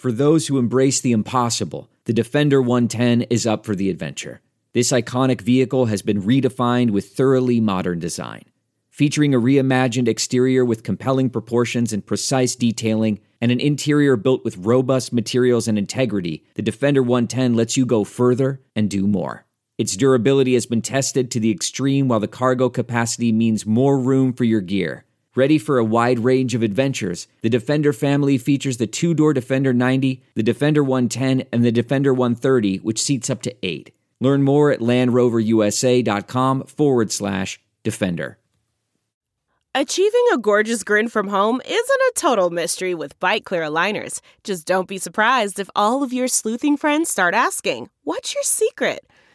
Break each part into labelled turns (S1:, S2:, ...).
S1: For those who embrace the impossible, the Defender 110 is up for the adventure. This iconic vehicle has been redefined with thoroughly modern design. Featuring a reimagined exterior with compelling proportions and precise detailing, and an interior built with robust materials and integrity, the Defender 110 lets you go further and do more. Its durability has been tested to the extreme, while the cargo capacity means more room for your gear. Ready for a wide range of adventures, the Defender family features the two door Defender 90, the Defender 110, and the Defender 130, which seats up to eight. Learn more at LandRoverUSA.com forward slash Defender.
S2: Achieving a gorgeous grin from home isn't a total mystery with Byte Clear aligners. Just don't be surprised if all of your sleuthing friends start asking, What's your secret?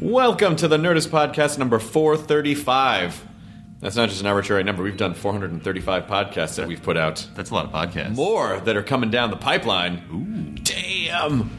S3: Welcome to the Nerdist Podcast number 435. That's not just an arbitrary number. We've done 435 podcasts that we've put out.
S4: That's a lot of podcasts.
S3: More that are coming down the pipeline. Ooh. Damn.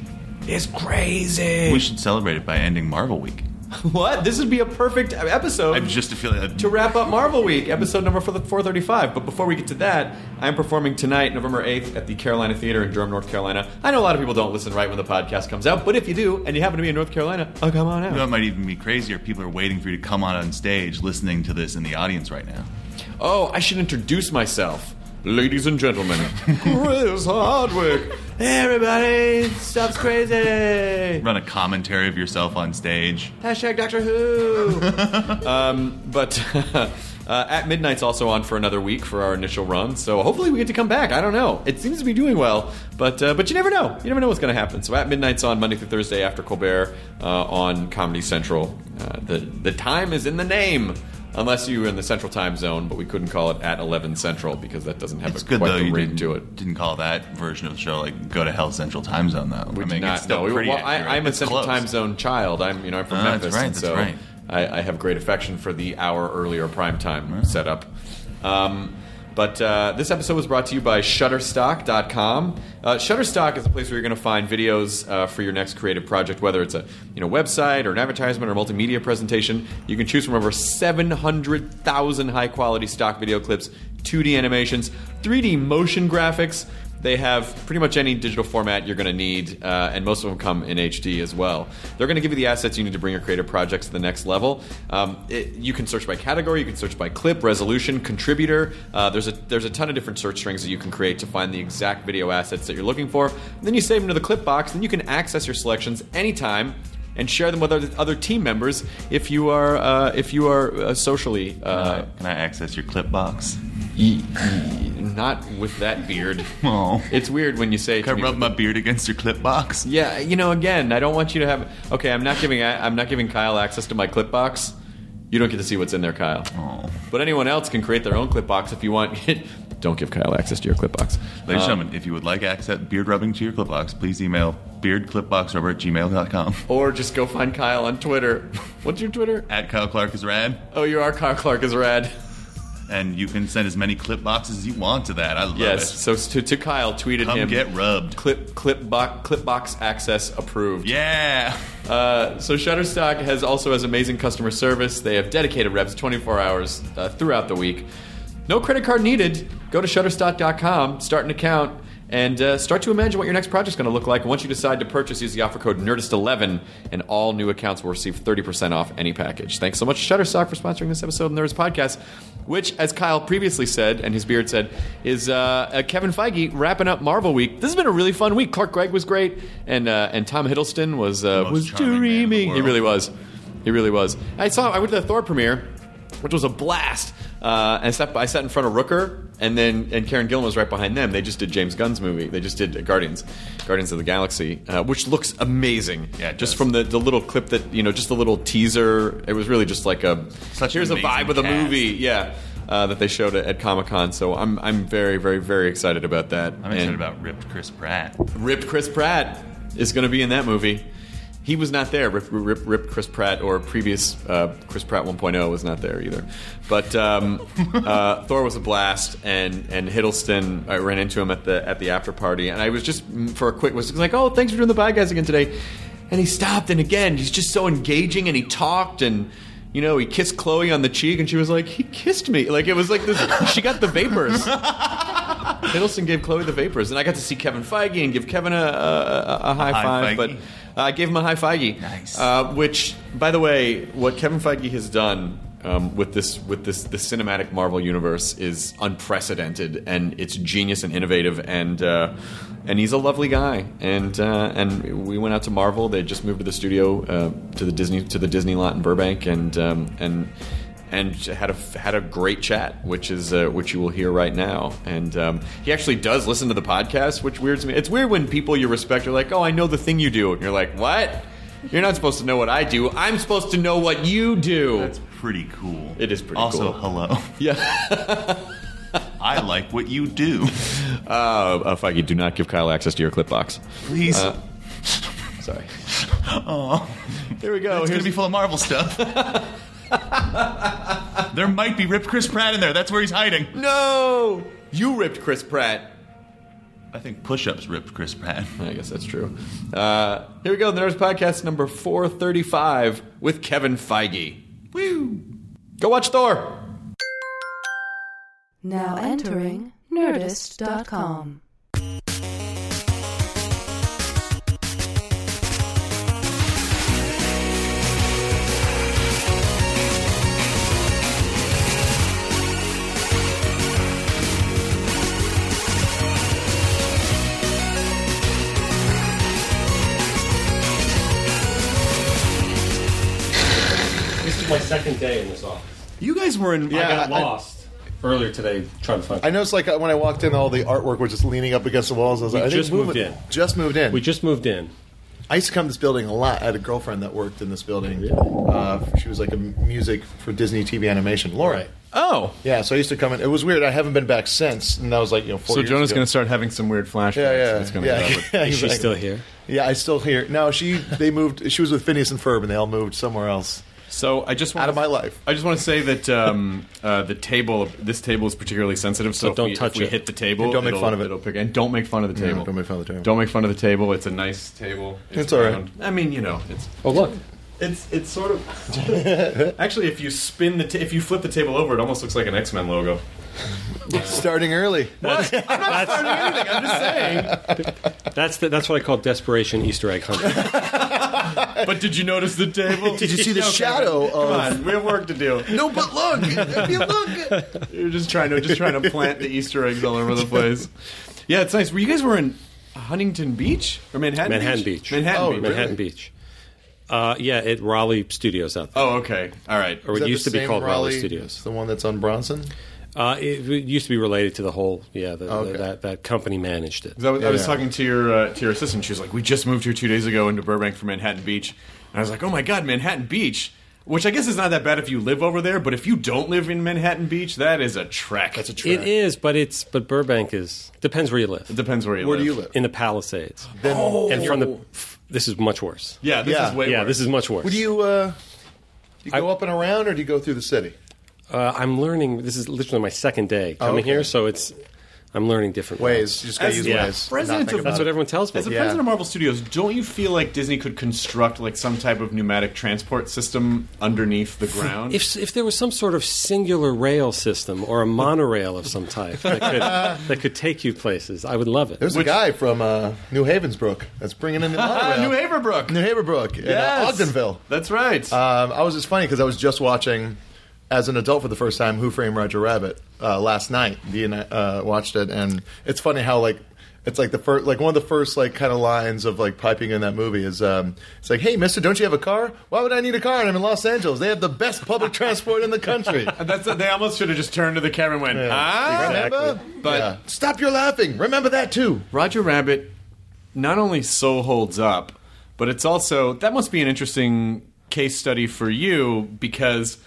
S3: It's crazy.
S4: We should celebrate it by ending Marvel Week.
S3: what? This would be a perfect episode.
S4: I'm just feeling that
S3: to wrap up Marvel Week, episode number 435. But before we get to that, I'm performing tonight, November 8th, at the Carolina Theater in Durham, North Carolina. I know a lot of people don't listen right when the podcast comes out, but if you do, and you happen to be in North Carolina, oh, come on out.
S4: You know, it might even be crazier. People are waiting for you to come on on stage listening to this in the audience right now.
S3: Oh, I should introduce myself. Ladies and gentlemen, Chris Hardwick. Everybody, stuff's crazy.
S4: Run a commentary of yourself on stage.
S3: Hashtag Doctor Who. um, but uh, at midnight's also on for another week for our initial run, so hopefully we get to come back. I don't know. It seems to be doing well, but uh, but you never know. You never know what's going to happen. So at midnight's on Monday through Thursday after Colbert uh, on Comedy Central. Uh, the the time is in the name unless you were in the central time zone, but we couldn't call it at 11 central because that doesn't have
S4: It's
S3: a,
S4: good
S3: quite
S4: though
S3: the ring to it.
S4: didn't call that version of the show like go to hell Central Time Zone though.
S3: We
S4: I mean,
S3: not. no, well. I, I'm a central
S4: close.
S3: time zone child. I'm, you know, I'm from
S4: Ah, that's
S3: Memphis,
S4: right,
S3: and so
S4: right.
S3: I, I have great affection for the hour earlier prime time setup. Um, but uh, this episode was brought to you by Shutterstock.com. Uh, Shutterstock is a place where you're going to find videos uh, for your next creative project, whether it's a you know website or an advertisement or multimedia presentation. You can choose from over 700,000 high quality stock video clips, 2D animations, 3D motion graphics. They have pretty much any digital format you're going to need, uh, and most of them come in HD as well. They're going to give you the assets you need to bring your creative projects to the next level. Um, it, you can search by category, you can search by clip, resolution, contributor. Uh, there's a there's a ton of different search strings that you can create to find the exact video assets that you're looking for. And then you save them to the clip box. Then you can access your selections anytime and share them with other, other team members if you are uh, if you are uh, socially uh,
S4: can I access your clip box?
S3: y- y- not with that beard.
S4: Oh.
S3: It's weird when you say
S4: Can I rub my beard against your clip box?
S3: Yeah, you know, again, I don't want you to have. Okay, I'm not giving I'm not giving Kyle access to my clip box. You don't get to see what's in there, Kyle.
S4: Oh.
S3: But anyone else can create their own clip box if you want. don't give Kyle access to your clip box.
S4: Ladies and
S3: Um,
S4: gentlemen, if you would like access beard rubbing to your clip box, please email beardclipboxrubber at gmail.com.
S3: or just go find Kyle on Twitter. What's your Twitter?
S4: At Kyle Clark is rad.
S3: Oh, you are Kyle Clark is rad.
S4: And you can send as many clip boxes as you want to that. I love
S3: Yes.
S4: it.
S3: So to, to Kyle, tweeted
S4: Come
S3: him.
S4: get rubbed.
S3: Clip clip box clip box access approved.
S4: Yeah.
S3: Uh, so Shutterstock has also has amazing customer service. They have dedicated reps 24 hours uh, throughout the week. No credit card needed. Go to Shutterstock.com, start an account, and uh, start to imagine what your next project's going to look like. And once you decide to purchase, use the offer code Nerdist11, and all new accounts will receive 30% off any package. Thanks so much, Shutterstock, for sponsoring this episode of Nerdist Podcast, which, as Kyle previously said, and his beard said, is uh, uh, Kevin Feige wrapping up Marvel Week. This has been a really fun week. Clark Gregg was great, and uh, and Tom Hiddleston was uh, was
S4: charming man in the
S3: dreaming. He really was. He really was. I saw. I went to the Thor premiere, which was a blast. Uh, and I sat, I sat in front of Rooker, and then and Karen Gillan was right behind them. They just did James Gunn's movie. They just did Guardians, Guardians of the Galaxy, uh, which looks amazing.
S4: Yeah,
S3: just
S4: does.
S3: from the, the little clip that you know, just the little teaser. It was really just like a
S4: Such
S3: here's a vibe of the
S4: cast.
S3: movie. Yeah. Uh, that they showed at, at Comic Con, so I'm I'm very very very excited about that.
S4: I'm excited
S3: And-
S4: about ripped Chris Pratt.
S3: ripped Chris Pratt is going to be in that movie. He was not there. Rip, Rip, Rip Chris Pratt or previous uh, Chris Pratt 1.0 was not there either. But um, uh, Thor was a blast, and and Hiddleston. I ran into him at the at the after party, and I was just mm, for a quick was like, oh, thanks for doing the bad guys again today. And he stopped, and again, he's just so engaging, and he talked and. You know, he kissed Chloe on the cheek, and she was like, "He kissed me." Like it was like this. she got the vapors. Hiddleston gave Chloe the vapors, and I got to see Kevin Feige and give Kevin a, a, a high,
S4: High
S3: five.
S4: Feige.
S3: But I gave him a high Feige.
S4: Nice.
S3: Uh, which, by the way, what Kevin Feige has done um, with this with this the cinematic Marvel universe is unprecedented, and it's genius and innovative, and uh, and he's a lovely guy. And uh, and we went out to Marvel. They just moved to the studio uh, to the Disney to the Disney lot in Burbank, and um, and and had a had a great chat, which is uh, which you will hear right now. And um, he actually does listen to the podcast, which weirds me. It's weird when people you respect are like, "Oh, I know the thing you do," and you're like, "What? You're not supposed to know what I do. I'm supposed to know what you do."
S4: That's pretty cool.
S3: It is pretty cool.
S4: also,
S3: cool.
S4: hello.
S3: yeah.
S4: I like what you do.
S3: Uh, uh, Feige, do not give Kyle access to your clip box.
S4: Please.
S3: Uh, Sorry.
S4: oh,
S3: Here we go.
S4: it's going to be full of Marvel stuff. There might be ripped Chris Pratt in there. That's where he's hiding.
S3: no, you ripped Chris Pratt.
S4: I think push-ups ripped Chris Pratt.
S3: I guess that's true. Uh, here we go. The Nerdist Podcast number 435 with Kevin Feige. Woo! Go watch Thor.
S5: Now entering Nerdist.com.
S6: my second day in this office.
S3: You guys were in.
S6: I
S7: Yeah,
S6: got
S7: I-
S6: lost earlier today trying to find.
S7: I noticed like when I walked in, all the artwork was just leaning up against the walls. I was
S6: We
S7: like, I think
S6: just moved
S7: moving-
S6: in.
S7: Just moved in.
S6: we just moved in.
S7: I used to come to this building a lot. I had a girlfriend that worked in this building. Uh, she was like a music for Disney TV animation. Laura.
S3: Oh.
S7: Yeah, so I used to come in. It was weird. I haven't been back since, and that was like you know. Four
S3: So
S7: years
S3: Jonah's
S7: ago.
S3: going to start having some weird flashbacks.
S7: Yeah, yeah,
S3: That's gonna
S7: yeah.
S3: happen.
S7: yeah
S6: Is she
S7: exactly.
S6: still here?
S7: Yeah, I still here. No, she. They moved. She was with Phineas and Ferb, and they all moved somewhere else.
S3: So I just want
S7: Out of my life.
S3: I just want to say that um, uh, the table, this table is particularly sensitive. So,
S6: So don't
S3: we,
S6: touch
S3: if we
S6: it.
S3: hit the table,
S7: And don't make fun of it.
S3: It'll pick, and don't make fun of the
S7: No,
S3: table.
S7: don't make fun of the table.
S3: Don't make fun of the table. It's a nice table.
S7: It's all right.
S3: round. I mean, you know, it's
S6: Oh look,
S3: it's it's sort of. Actually, if you spin the ta- if you flip the table over, it almost looks like an X Men logo.
S7: Starting early.
S3: What? I'm not starting anything. I'm just saying.
S6: that's the, that's what I call desperation Easter egg hunting.
S3: But did you notice the table?
S7: Did you see the
S3: Okay,
S7: shadow
S3: Come
S7: of?
S3: on, we have work to do.
S7: No, but look. If you look.
S3: You're just trying to just trying to plant the Easter eggs all over the place. Yeah, it's nice. Were you guys were in Huntington Beach or Manhattan?
S6: Manhattan Beach.
S3: Manhattan
S7: Oh,
S3: Beach.
S7: really?
S6: Manhattan Beach. Uh, yeah, at Raleigh Studios out there.
S3: Oh, okay. All right.
S6: or
S7: Is
S6: it
S7: that
S6: used
S7: the
S6: to be
S7: same
S6: called Raleigh,
S7: Raleigh-
S6: Studios.
S7: The one that's on Bronson.
S6: Uh, it, it used to be related to the whole. Yeah, the, the- that that company managed it.
S3: I was, I was talking to your uh, to your assistant. She was like, "We just moved here two days ago into Burbank from Manhattan Beach," and I was like, "Oh my god, Manhattan Beach." Which I guess is not that bad if you live over there, but if you don't live in Manhattan Beach, that is a trek. That's a trek.
S6: It is, but it's but Burbank is depends where you live.
S3: It depends where you
S7: Where
S3: live.
S7: Where do you live?
S6: In the Palisades,
S7: Then,
S6: and from the this is much worse.
S3: Yeah, this
S7: Yeah.
S3: is way
S6: yeah,
S3: worse.
S6: this is much worse.
S7: Would you? Uh, do you go
S6: I-
S7: up and around, or do you go through the city?
S6: Uh, I'm learning. This is literally my second day coming
S7: okay.
S6: here, so it's I'm learning different
S7: Ways. You just got to
S3: As-
S7: use
S6: yeah.
S7: ways.
S3: President of-
S6: That's what everyone tells me.
S3: As a
S7: Yeah.
S3: president of Marvel Studios, don't you feel like Disney could construct like some type of pneumatic transport system underneath the ground?
S6: If, if there was some sort of singular rail system or a monorail of some type that could, that could take you places, I would love it.
S7: There's
S3: Which-
S7: a guy from uh, New Haverbrook that's bringing in the monorail.
S3: New Haverbrook.
S7: New Haverbrook in uh, Ogdenville.
S3: That's right.
S7: Um, I was just funny because I was just watching, as an adult for the first time, Who Framed Roger Rabbit uh, last night. Dee and I uh, watched it, and it's funny how like it's like the first, like one of the first like kind of lines of like piping in that movie is um, it's like, "Hey, Mister, don't you have a car? Why would I need a car? And I'm in Los Angeles. They have the best public transport in the country."
S3: That's they almost should have just turned to the camera and went,
S7: Yeah.
S3: ah.
S7: Remember?
S3: But-
S7: Yeah. stop your laughing. Remember that too.
S3: Roger Rabbit not only so holds up, but it's also that must be an interesting case study for you because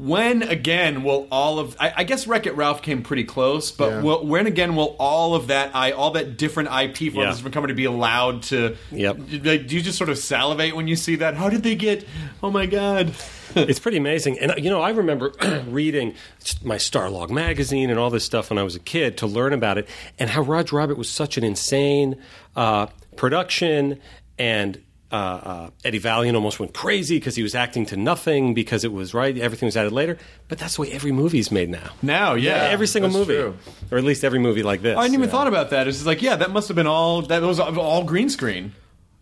S3: when again will all of I, I guess Wreck It Ralph came pretty close, but
S7: Yeah.
S3: will, when again will all of that I all that different IP from
S6: Yeah.
S3: this company be allowed to?
S6: Yep.
S3: Like, do you just sort of salivate when you see that? How did they get? Oh my god!
S6: it's pretty amazing. And you know, I remember reading my Starlog magazine and all this stuff when I was a kid to learn about it, and how Roger Rabbit was such an insane uh, production, and uh, uh, Eddie Valiant almost went crazy because he was acting to nothing because it was right. Everything was added later, but that's the way every movie's made now.
S3: Now, yeah,
S6: every single
S7: that's
S6: movie,
S7: true.
S6: or at least every movie like this.
S3: I hadn't even thought about that. It's just like, yeah, that must have been all. That was all green screen.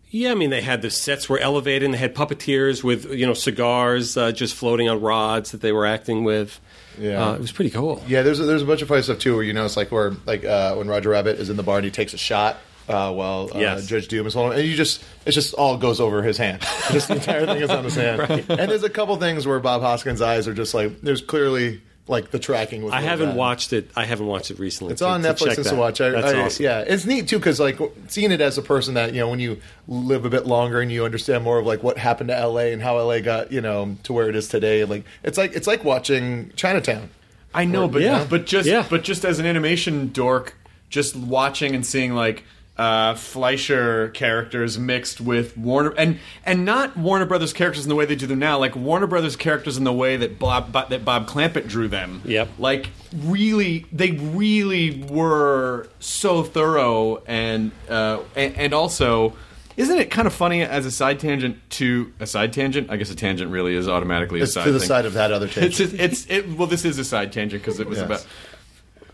S6: Yeah, I mean they had the sets were elevated, and they had puppeteers with you know cigars uh, just floating on rods that they were acting with.
S7: Yeah.
S6: uh, it was pretty cool.
S7: Yeah, there's a, there's a bunch of funny stuff too, where you notice like where like uh, when Roger Rabbit is in the bar and he takes a shot uh, while uh,
S6: Yes.
S7: Judge Doom is holding, and you just it just all goes over his hand. Just the entire thing is on his hand. And there's a couple things where Bob Hoskins' eyes are just like there's clearly like the tracking. Was
S6: I haven't
S7: bad.
S6: watched it. I haven't watched it recently.
S7: It's
S6: to-
S7: on
S6: to
S7: Netflix
S6: check
S7: since
S6: that.
S7: to watch. I,
S6: That's
S7: I-
S6: awesome.
S7: Yeah, it's neat too because like seeing it as a person that you know when you live a bit longer and you understand more of like what happened to L.A. and how L.A. got you know to where it is today. Like it's like it's like watching Chinatown.
S3: I know, but
S6: Yeah.
S3: but just
S6: Yeah.
S3: but just as an animation dork, just watching and seeing like uh, Fleischer characters mixed with Warner and and not Warner Brothers characters in the way they do them now, like Warner Brothers characters in the way that Bob Bo- that Bob Clampett drew them.
S6: Yep.
S3: Like really, they really were so thorough and uh, and, and also. Isn't it kind of funny as a side tangent to a side tangent? I guess a tangent really is automatically a
S7: It's
S3: side
S7: to the
S3: thing.
S7: side of that other
S3: It's
S7: tangent.
S3: it's, it's it, well, this is a side tangent because it was
S7: Yes.
S3: about.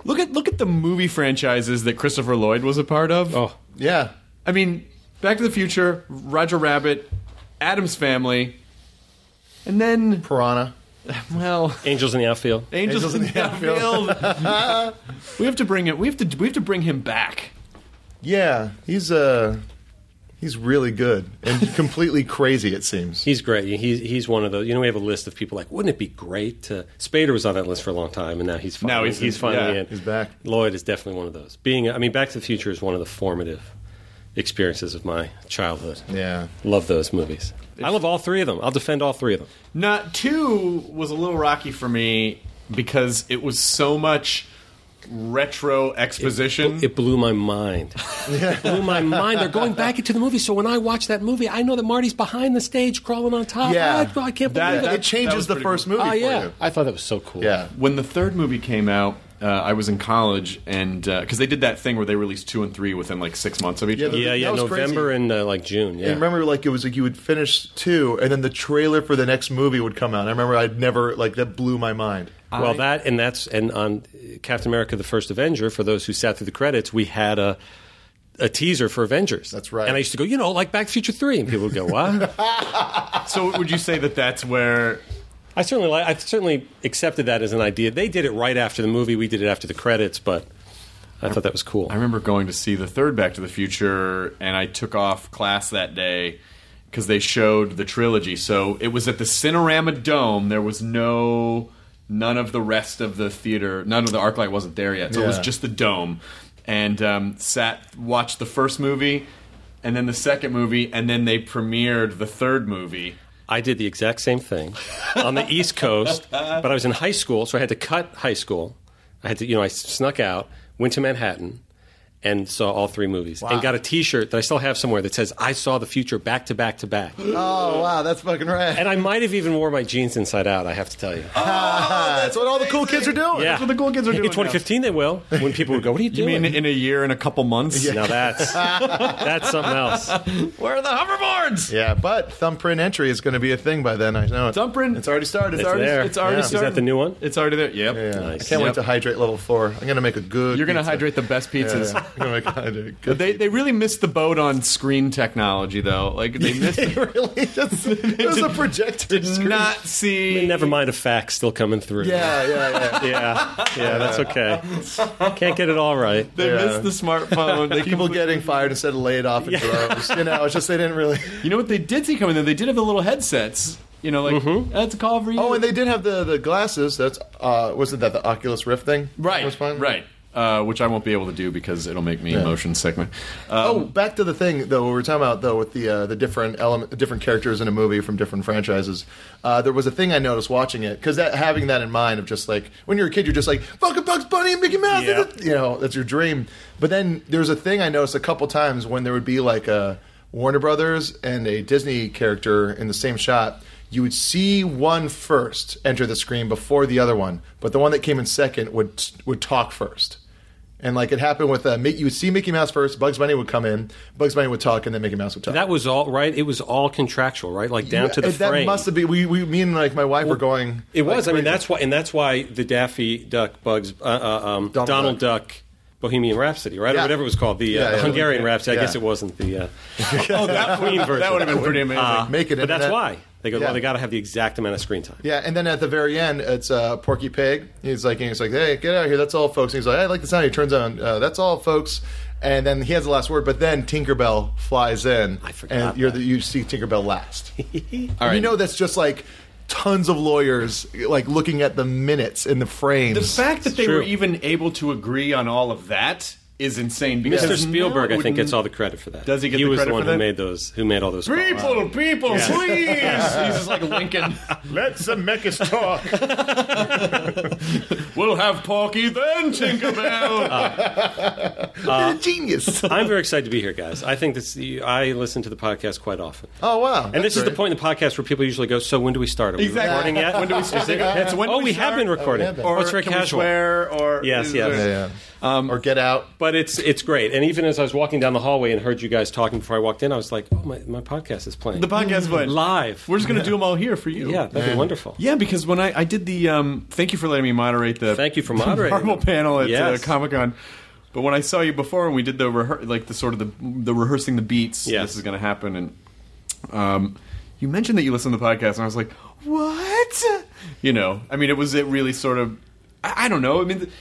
S3: Look at look at the movie franchises that Christopher Lloyd was a part of.
S6: Oh,
S7: yeah,
S3: I mean, Back to the Future, Roger Rabbit, Addams Family, and then
S7: Piranha.
S3: well,
S6: Angels in the Outfield.
S3: Angels,
S7: Angels
S3: in
S7: in
S3: the
S7: the
S3: Outfield. we have to bring it. We have to. We have to bring him back.
S7: Yeah, he's uh he's really good and completely crazy. It seems.
S6: He's great. He's he's one of those. You know, we have a list of people like, wouldn't it be great to? Spader was on that list for a long time, and now he's finally,
S3: Now he's-
S6: he's finally
S3: yeah,
S6: in.
S7: he's back.
S6: Lloyd is definitely one of those. Being, I mean, Back to the Future is one of the formative experiences of my childhood.
S7: Yeah.
S6: Love those movies. I love all three of them. I'll defend all three of them.
S3: Not two was a little rocky for me because it was so much retro exposition.
S6: It blew my mind. It blew my mind. They're going back into the movie. So when I watch that movie, I know that Marty's behind the stage crawling on top.
S7: Yeah.
S6: I, I can't
S3: That-
S6: believe
S7: It
S6: it.
S7: changes the first
S3: cool.
S7: movie
S6: Oh
S7: for
S6: yeah,
S7: you.
S6: I thought that was so cool.
S7: Yeah.
S3: when the third movie came out, uh, I was in college, and because they did that thing where they released two and three within like six months of each
S7: Yeah,
S3: other.
S7: the-
S6: yeah,
S7: That
S6: yeah.
S7: was
S6: November
S7: crazy.
S6: and uh, like June. Yeah.
S7: And remember, like it was like you would finish two, and then the trailer for the next movie would come out. I remember I'd never like that blew my mind.
S6: Well, that and that's and on Captain America: The First Avenger. For those who sat through the credits, we had a a teaser for Avengers.
S7: That's right.
S6: And I used to go, you know, like Back to the Future Three, and people would go, "What?"
S3: So would you say that that's where?
S6: I certainly, li- I certainly accepted that as an idea. They did it right after the movie. We did it after the credits, but I thought that was cool.
S3: I remember going to see the third Back to the Future, and I took off class that day because they showed the trilogy. So it was at the Cinerama Dome. There was no none of the rest of the theater. None of the arc light wasn't there yet. So it was just the dome, and um, sat watched the first movie. And then the second movie, and then they premiered the third movie.
S6: I did the exact same thing on the East Coast, but I was in high school, so I had to cut high school. I had to, you know, I snuck out, went to Manhattan, and saw all three movies, and got a T-shirt that I still have somewhere that says "I saw the future back to back to back."
S7: Oh wow, that's fucking rad.
S6: And I might have even wore my jeans inside out. I have to tell you.
S7: oh, that's what all the cool kids are doing.
S6: Yeah,
S3: That's what the cool kids are doing
S6: In 2015, they will. When people would go, "What are you
S3: You
S6: doing?"
S3: mean in a year and a couple months?
S6: now that's that's something else.
S3: Where are the hoverboards?
S7: Yeah, but thumbprint entry is going to be a thing by then. I know it.
S3: Thumbprint-
S7: It's already started.
S3: It's already,
S6: there.
S3: it's already
S7: Yeah.
S6: Is
S3: started.
S6: that the new one?
S3: It's already there. Yep.
S7: Yeah,
S6: Nice.
S7: I can't
S3: Yep.
S7: wait to hydrate level four. I'm going to make a good.
S3: You're going to hydrate the best pizzas.
S7: Yeah, I'm gonna make hydrate good
S3: But they, they really missed the boat on screen technology, though. Like they missed.
S7: They really just it was a projector
S3: did
S7: screen.
S3: not see.
S6: Never mind a fax still coming through.
S7: Yeah, yeah, yeah.
S6: yeah, yeah. That's okay. Can't get it all right.
S3: They
S7: Yeah.
S3: missed the smartphone. They
S7: People
S3: completely-
S7: getting fired instead of laid off in droves. You know, it's just they didn't really.
S3: You know what they did see coming? Though they did have the little headsets. You know, like that's a call for you.
S7: Oh, and they did have the the glasses. That's uh, wasn't that the Oculus Rift thing?
S3: right,
S7: was fun.
S3: right. Uh, which I won't be able to do because it'll make me motion sickness.
S7: oh, back to the thing though. We were talking about though with the uh, the different element, different characters in a movie from different franchises. Uh, there was a thing I noticed watching it because that having that in mind of just like when you're a kid, you're just like fucking Bugs Bunny and Mickey Mouse.
S6: Yeah.
S7: You know, that's your dream. But then there's a thing I noticed a couple times when there would be like a Warner Brothers and a Disney character in the same shot. You would see one first enter the screen before the other one, but the one that came in second would would talk first. And like it happened with uh, Mickey, you would see Mickey Mouse first. Bugs Bunny would come in. Bugs Bunny would talk, and then Mickey Mouse would talk.
S6: That was all right. It was all contractual, right? Like down to the
S7: Yeah, that
S6: frame.
S7: must have been. We, we, me and like my wife were going.
S6: It was.
S7: like,
S6: I mean, that's why, and that's why the Daffy Duck Bugs, uh, uh, um,
S7: Donald
S6: Donald,
S7: Duck.
S6: Duck. Bohemian Rhapsody, right,
S7: Yeah.
S6: or whatever it was called, the, uh,
S7: Yeah,
S6: the
S7: yeah.
S6: Hungarian Rhapsody. I
S7: Yeah.
S6: guess it wasn't the uh, oh that Queen version.
S3: that would have been pretty amazing.
S6: Uh,
S7: Make it
S6: but that's
S7: internet.
S6: why they go.
S7: Yeah.
S6: Well, they got to have the exact amount of screen time.
S7: Yeah, and then at the very end, it's uh, Porky Pig. He's like, he's like, hey, get out of here. That's all, folks. And he's like, I like the sound. He turns on, uh, that's all, folks. And then he has the last word, but then Tinkerbell flies in,
S6: I forgot
S7: and you're
S6: that.
S7: the, you see Tinkerbell last.
S3: All
S7: And
S3: right.
S7: You know that's just like tons of lawyers like looking at the minutes in the frames.
S3: the fact that they
S6: true.
S3: were even able to agree on all of that is insane. Because
S6: Mr. Spielberg,
S3: now
S6: I think,
S3: would-
S6: gets all the credit for that.
S3: Does he get
S6: He
S3: the
S6: was the one who
S3: that?
S6: made those. Who made all those? calls.
S3: People, people, please! He's just like Lincoln.
S7: Let some mechas talk.
S3: We'll have Porky then, Tinkerbell.
S6: Uh,
S7: Genius.
S6: I'm very excited to be here, guys. I think this. I listen to the podcast quite often.
S7: Oh wow!
S6: And this is the point in the podcast where people usually go, "So when do we start? Are we
S3: Exactly.
S6: recording yet?
S3: When do we start? That's when.
S6: Oh,
S3: we,
S6: we have been recording.
S7: Oh, we have been.
S6: Oh,
S3: or
S6: it's very casual.
S3: swear? Or
S6: Yes, yes.
S3: there-
S7: Yeah, yeah. or get out.
S6: But it's it's great. And even as I was walking down the hallway and heard you guys talking before I walked in, I was like, "Oh, my, my podcast is playing
S3: The podcast is playing.
S6: live."
S3: We're just going to do them all here for you.
S6: yeah, that'd be wonderful.
S3: Yeah, because when I, I did the um, thank you for letting me moderate the
S6: Thank you for moderating
S3: Marvel
S6: them.
S3: panel at
S6: Yes.
S3: uh, Comic Con. But when I saw you before and we did the rehe- like the sort of the the rehearsing the beats,
S6: Yes.
S3: this is going to happen, and um, you mentioned that you listen to the podcast, and I was like, what? You know, I mean, it was it really sort of I, I don't know. I mean. th-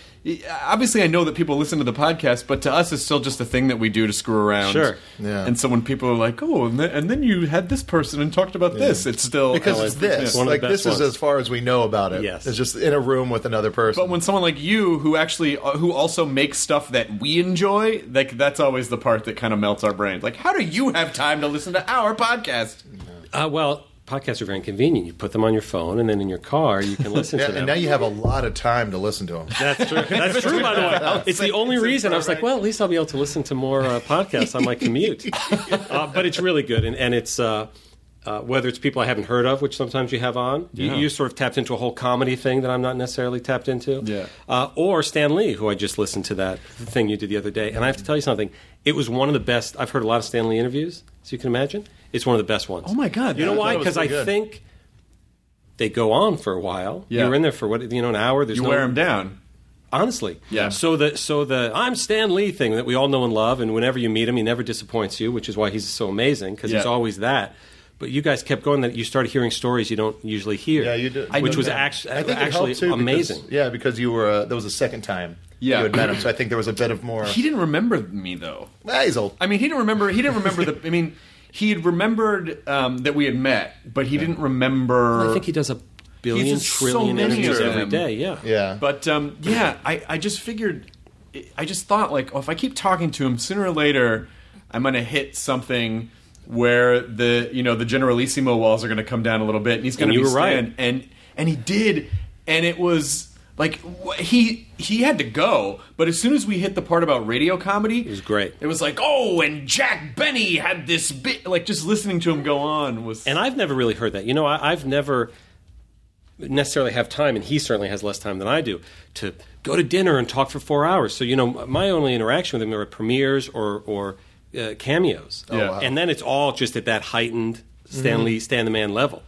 S3: Obviously, I know that people listen to the podcast, but to us, it's still just a thing that we do to screw around.
S6: Sure.
S7: Yeah.
S3: And so when people are like, "Oh," and then, and then you had this person and talked about this, it's still
S7: because it's
S6: it's-
S7: this.
S6: it's one
S7: like
S6: best
S7: this is as far as we know about it.
S6: Yes.
S7: it's just in a room with another person.
S3: But when someone like you, who actually uh, who also makes stuff that we enjoy, like that's always the part that kind of melts our brains. Like, how do you have time to listen to our podcast?
S6: Uh, well, podcasts are very convenient. You put them on your phone, and then in your car you can listen
S7: yeah,
S6: to them.
S7: and now you have a lot of time to listen to them.
S6: That's true. That's true, by the way. It's the only reason I was like, well, at least I'll be able to listen to more uh, podcasts on my commute. Uh, but it's really good, and, and it's uh, uh, whether it's people I haven't heard of, which sometimes you have on. You, you sort of tapped into a whole comedy thing that I'm not necessarily tapped into.
S3: Yeah.
S6: Uh, or Stan Lee, who I just listened to that thing you did the other day, and I have to tell you something. It was one of the best. I've heard a lot of Stan Lee interviews, so you can imagine. It's one of the best ones.
S3: Oh my God,
S6: You know why? Because I
S7: good.
S6: think they go on for a while.
S3: Yeah.
S6: You're in there for what you know an hour. There's
S3: You
S6: no,
S3: wear them down.
S6: Honestly,
S3: Yeah.
S6: So the so the I'm Stan Lee thing that we all know and love, and whenever you meet him, he never disappoints you, which is why he's so amazing because he's always that. But you guys kept going that you started hearing stories you don't usually hear.
S7: Yeah, you did.
S6: which was
S7: that.
S6: actually
S7: I think it
S6: actually
S7: helped too.
S6: amazing.
S7: Because, yeah, because you were uh, that was the second time
S3: Yeah.
S7: you had met him, so I think there was a bit of more.
S3: He didn't remember me though.
S7: Ah, he's old.
S3: I mean, he didn't remember. He didn't remember the. I mean, he had remembered um, that we had met, but he didn't remember.
S6: I think he does a billion
S3: He's just so
S6: trillion
S3: many
S6: interviews
S3: of
S6: every
S3: them.
S6: day. Yeah,
S7: Yeah,
S3: But um, yeah, I, I just figured, I just thought like, oh, if I keep talking to him, sooner or later, I'm gonna hit something where the you know the Generalissimo walls are gonna come down a little bit, and he's gonna
S6: And you
S3: be
S6: were right.
S3: stand- and and he did, and it was like wh- he he had to go, but as soon as we hit the part about radio comedy, it
S6: was great.
S3: It was like, oh, and Jack Benny had this bit, like just listening to him go on was.
S6: And I've never really heard that. You know, I, I've never necessarily have time, and he certainly has less time than I do, to go to dinner and talk for four hours. So, you know, my only interaction with him are premieres or, or uh, cameos.
S3: Yeah. wow.
S6: And then it's all just at that heightened Stanley, Stan the Man level.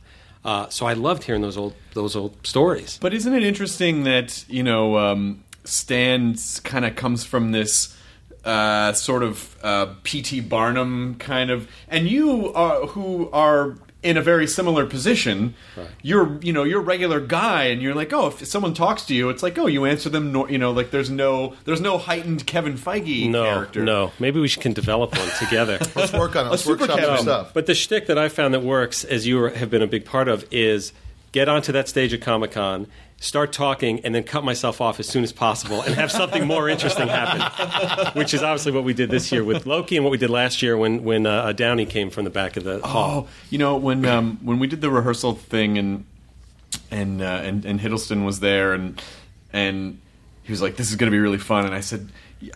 S6: Uh, so I loved hearing those old those old stories.
S3: But isn't it interesting that you know um, Stan kind of comes from this uh, sort of uh, P.T. Barnum kind of, and you are, who are in a very similar position. You're you know you're a regular guy, and you're like, oh, if someone talks to you, it's like, oh, you answer them. nor- You know, like there's no there's no heightened Kevin Feige
S6: No,
S3: character.
S6: no. Maybe we should, can develop one together.
S7: let's work on it. Let's
S3: super
S7: workshop some
S3: Kevin.
S7: stuff.
S6: But the shtick that I found that works, as you have been a big part of, is get onto that stage at Comic Con start talking, and then cut myself off as soon as possible and have something more interesting happen, which is obviously what we did this year with Loki and what we did last year when when uh, Downey came from the back of the hall.
S3: Oh, you know when um, when we did the rehearsal thing and and uh, and and Hiddleston was there and and he was like, "This is going to be really fun," and I said.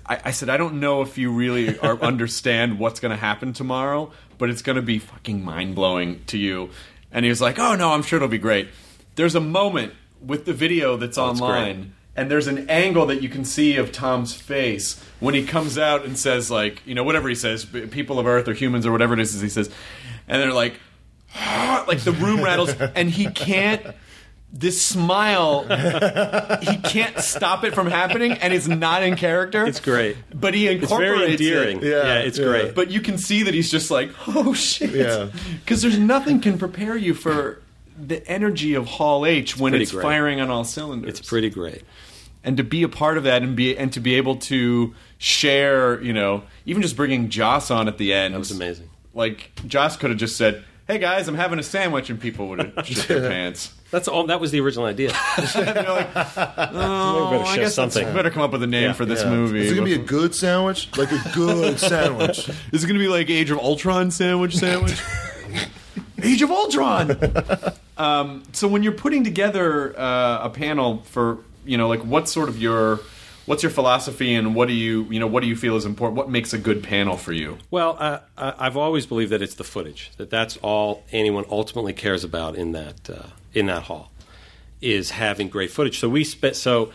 S3: I, I said, I don't know if you really are, understand what's going to happen tomorrow, but it's going to be fucking mind blowing to you. And he was like, Oh no, I'm sure it'll be great. There's a moment with the video that's
S6: Oh,
S3: online,
S6: great.
S3: and there's an angle that you can see of Tom's face when he comes out and says, like, you know, whatever he says, people of Earth or humans or whatever it is, he says, and they're like, like the room rattles, and he can't. This smile, he can't stop it from happening, and it's not in character.
S6: It's great.
S3: but he
S6: It's
S3: incorporates
S6: very endearing.
S3: it.
S7: Yeah,
S6: it's
S7: yeah.
S6: great.
S3: But you can see that he's just like, oh shit.
S7: Yeah.
S3: Because there's nothing can prepare you for the energy of Hall H when
S6: pretty
S3: it's firing on all cylinders.
S6: it's pretty great.
S3: and to be a part of that and be and to be able to share, you know, even just bringing Joss on at the end.
S6: That was amazing.
S3: Like Joss could have just said, "Hey guys, I'm having a sandwich," and people would have shit their pants.
S6: That's all. That was the original idea.
S3: Like,
S6: we
S3: "Oh,
S6: better
S3: I guess
S6: something.
S3: something. Better come up with a name
S6: Yeah.
S3: for this
S7: Yeah.
S3: movie.
S7: Is it gonna be a good sandwich? Like a good sandwich.
S3: Is it going to be like Age of Ultron sandwich sandwich? Age of Ultron. um, so when you're putting together uh, a panel for you know like what's sort of your what's your philosophy and what do you you know what do you feel is important? What makes a good panel for you?
S6: Well, uh, I- I've always believed that it's the footage that that's all anyone ultimately cares about in that uh, in that hall is having great footage. So we spent so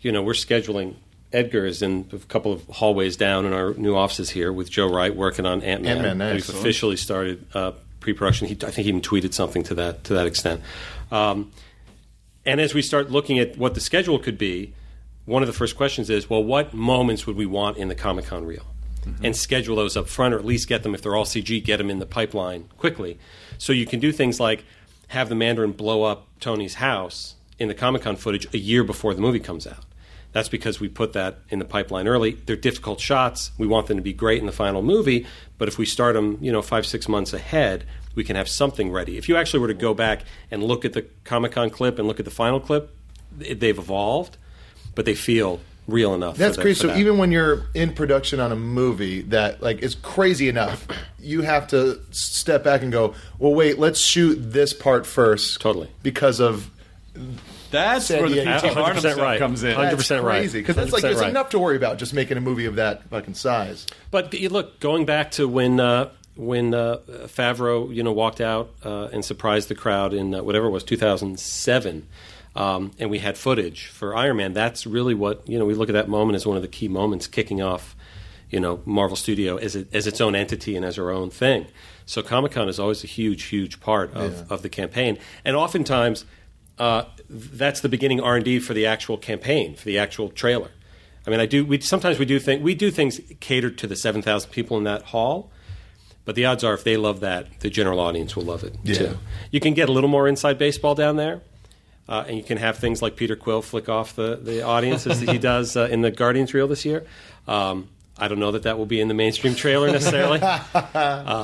S6: you know we're scheduling. Edgar is in a couple of hallways down in our new offices here with Joe Wright working on Ant Man.
S7: Ant-Man.
S6: We've officially started uh, pre-production. He, I think he even tweeted something to that to that extent. Um, and as we start looking at what the schedule could be, one of the first questions is, well, what moments would we want in the Comic Con reel? And schedule those up front, or at least get them, if they're all CG, get them in the pipeline quickly. So you can do things like have the Mandarin blow up Tony's house in the Comic Con footage a year before the movie comes out. That's because we put that in the pipeline early. They're difficult shots. We want them to be great in the final movie, but if we start them, you know, five, six months ahead, we can have something ready. If you actually were to go back and look at the Comic Con clip and look at the final clip, they've evolved, but they feel real enough.
S7: That's
S6: the-
S7: crazy. So
S6: that.
S7: even when you're in production on a movie that like is crazy enough, you have to step back and go, "Well, wait, let's shoot this part first.
S6: Totally.
S7: because of
S3: That's
S7: San
S3: where the
S7: Diego.
S3: P.T. Barnum
S6: 100%
S3: stuff
S6: right.
S3: comes in.
S6: 100%
S7: that's
S6: right.
S7: crazy because it's like
S6: 100%
S7: there's
S6: right.
S7: enough to worry about just making a movie of that fucking size.
S6: But look, going back to when uh, when uh, Favreau, you know, walked out uh, and surprised the crowd in uh, whatever it was, 2007, um, and we had footage for Iron Man. That's really what you know. We look at that moment as one of the key moments kicking off, you know, Marvel Studio as it, as its own entity and as our own thing. So Comic Con is always a huge, huge part of, of the campaign, and oftentimes. Uh, that's the beginning R and D for the actual campaign, for the actual trailer. I mean, I do. We sometimes we do think we do things catered to the seven thousand people in that hall, but the odds are, if they love that, the general audience will love it too. You can get a little more inside baseball down there, uh, and you can have things like Peter Quill flick off the the audience as he does uh, in the Guardians reel this year. Um, I don't know that that will be in the mainstream trailer necessarily.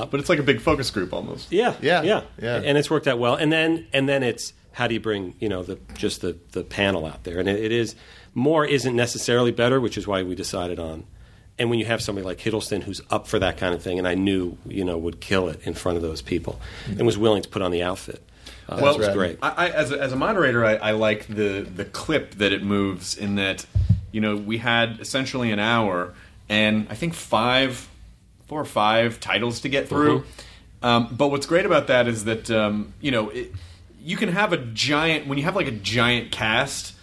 S3: but it's like a big focus group almost.
S6: Yeah,
S7: Yeah,
S6: yeah,
S7: yeah.
S6: And it's worked out well. And then and then it's how do you bring you know the just the the panel out there? And it, it is more isn't necessarily better, which is why we decided on. And when you have somebody like Hiddleston who's up for that kind of thing, and I knew you know would kill it in front of those people, and was willing to put on the outfit, uh,
S3: Well,
S6: was great.
S3: I, I, as, a, as a moderator, I, I like the the clip that it moves in that, you know, we had essentially an hour and I think five, four or five titles to get through. Um, but what's great about that is that um, you know it, you can have a giant when you have like a giant cast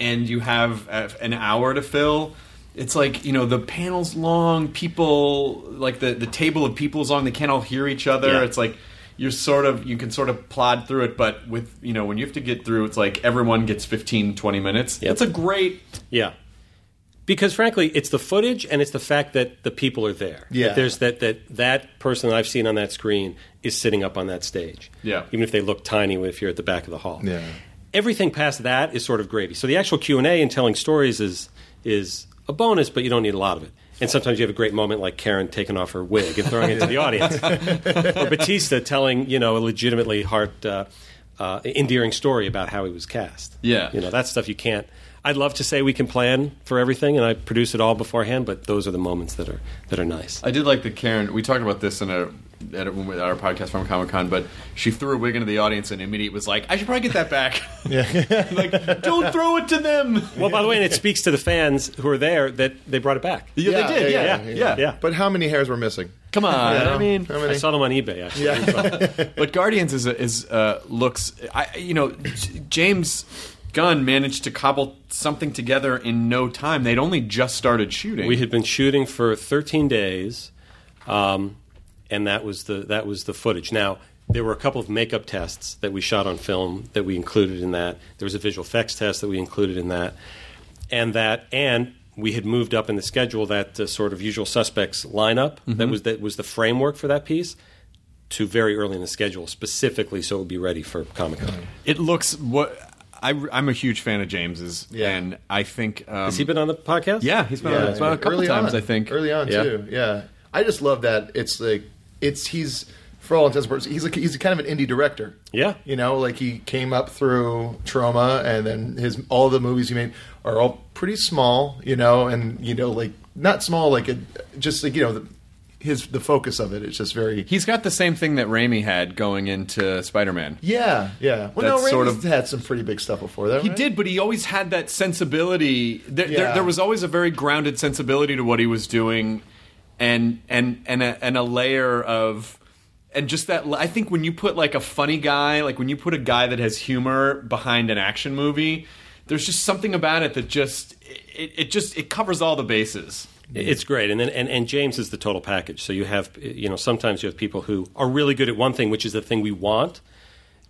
S3: and you have uh, an hour to fill. It's like you know the panel's long, people like the the table of people is long. They can't all hear each other.
S6: Yeah.
S3: It's like you're sort of you can sort of plod through it, but with you know when you have to get through, it's like everyone gets 15, 20 minutes.
S6: Yep.
S3: It's a great
S6: Yeah. Because frankly, it's the footage and it's the fact that the people are there.
S7: Yeah.
S6: That there's that that that person that I've seen on that screen is sitting up on that stage.
S3: Yeah.
S6: Even if they look tiny if you're at the back of the hall.
S7: Yeah.
S6: Everything past that is sort of gravy. So the actual Q and A and telling stories is is a bonus, but you don't need a lot of it. And sometimes you have a great moment like Karen taking off her wig and throwing it to the audience, or Bautista telling you know a legitimately heart uh, uh, endearing story about how he was cast.
S3: Yeah.
S6: you know that stuff you can't. I'd love to say we can plan for everything and I produce it all beforehand, but those are the moments that are that are nice.
S3: I did like the Karen. We talked about this in a at, a, when we- at our podcast from Comic Con, but she threw a wig into the audience and immediately was like, "I should probably get that back." Yeah, like don't throw it to them.
S6: Well, by the way, and it speaks to the fans who are there that they brought it back.
S3: Yeah,
S7: Yeah,
S3: they did.
S7: yeah,
S3: Yeah,
S7: yeah,
S3: yeah.
S6: yeah.
S7: But how many hairs were missing?
S3: Come on.
S7: You?
S3: I mean,
S7: how
S6: I saw them on eBay. Actually.
S7: Yeah.
S3: but Guardians is is uh, looks. I you know James Gunn managed to cobble something together in no time. They'd only just started shooting.
S6: We had been shooting for 13 days, um, and that was the that was the footage. Now there were a couple of makeup tests that we shot on film that we included in that. There was a visual effects test that we included in that, and that and we had moved up in the schedule that uh, sort of usual suspects lineup that was that was the framework for that piece to very early in the schedule specifically so it would be ready for Comic Con.
S3: it looks what. I, I'm a huge fan of James's,
S7: Yeah.
S3: and I think um,
S6: Has he been on the podcast?
S3: Yeah, he's been
S7: Yeah,
S3: on it a couple
S7: early
S3: times.
S7: on.
S3: I think
S7: early on
S6: Yeah.
S7: too. Yeah, I just love that. It's like it's he's for all intents and purposes he's like he's kind of an indie director.
S6: Yeah.
S7: you know, like he came up through Troma, and then his all the movies he made are all pretty small. You know, and you know, like not small, like it, just like you know. The, his the focus of it. It's just very
S3: He's got the same thing that Raimi had going into Spider-Man.
S7: yeah yeah. Well,
S3: That's
S7: no,
S3: sort of-
S7: had some pretty big stuff before that.
S3: He
S7: right?
S3: did, but he always had that sensibility. There, there, there was always a very grounded sensibility to what he was doing, and and and a, and a layer of. And just that, I think when you put like a funny guy, like when you put a guy that has humor behind an action movie, there's just something about it that just it, it just it covers all the bases.
S6: It's great, and then and, and James is the total package. So you have you know sometimes you have people who are really good at one thing, which is the thing we want,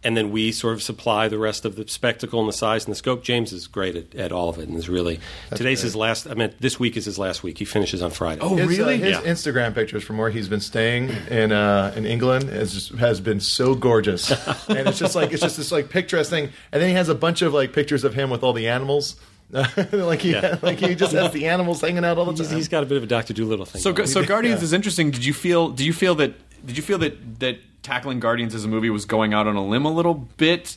S6: and then we sort of supply the rest of the spectacle and the size and the scope. James is great at, at all of it, and is really today's his last. I mean, this week is his last week. He finishes on Friday.
S3: Oh,
S7: His, uh,
S3: really?
S7: his
S6: Yeah.
S7: Instagram pictures from where he's been staying in uh, in England is just, has been so gorgeous, and it's just like it's just this like picturesque thing. And then he has a bunch of like pictures of him with all the animals, like he
S6: Yeah.
S7: like he just has the animals hanging out all the
S6: He's,
S7: time.
S6: he's got a bit of a Doctor Doolittle thing.
S3: So,
S6: going.
S3: so Guardians
S7: Yeah.
S3: is interesting. Did you feel? Did you feel that? Did you feel that that tackling Guardians as a movie was going out on a limb a little bit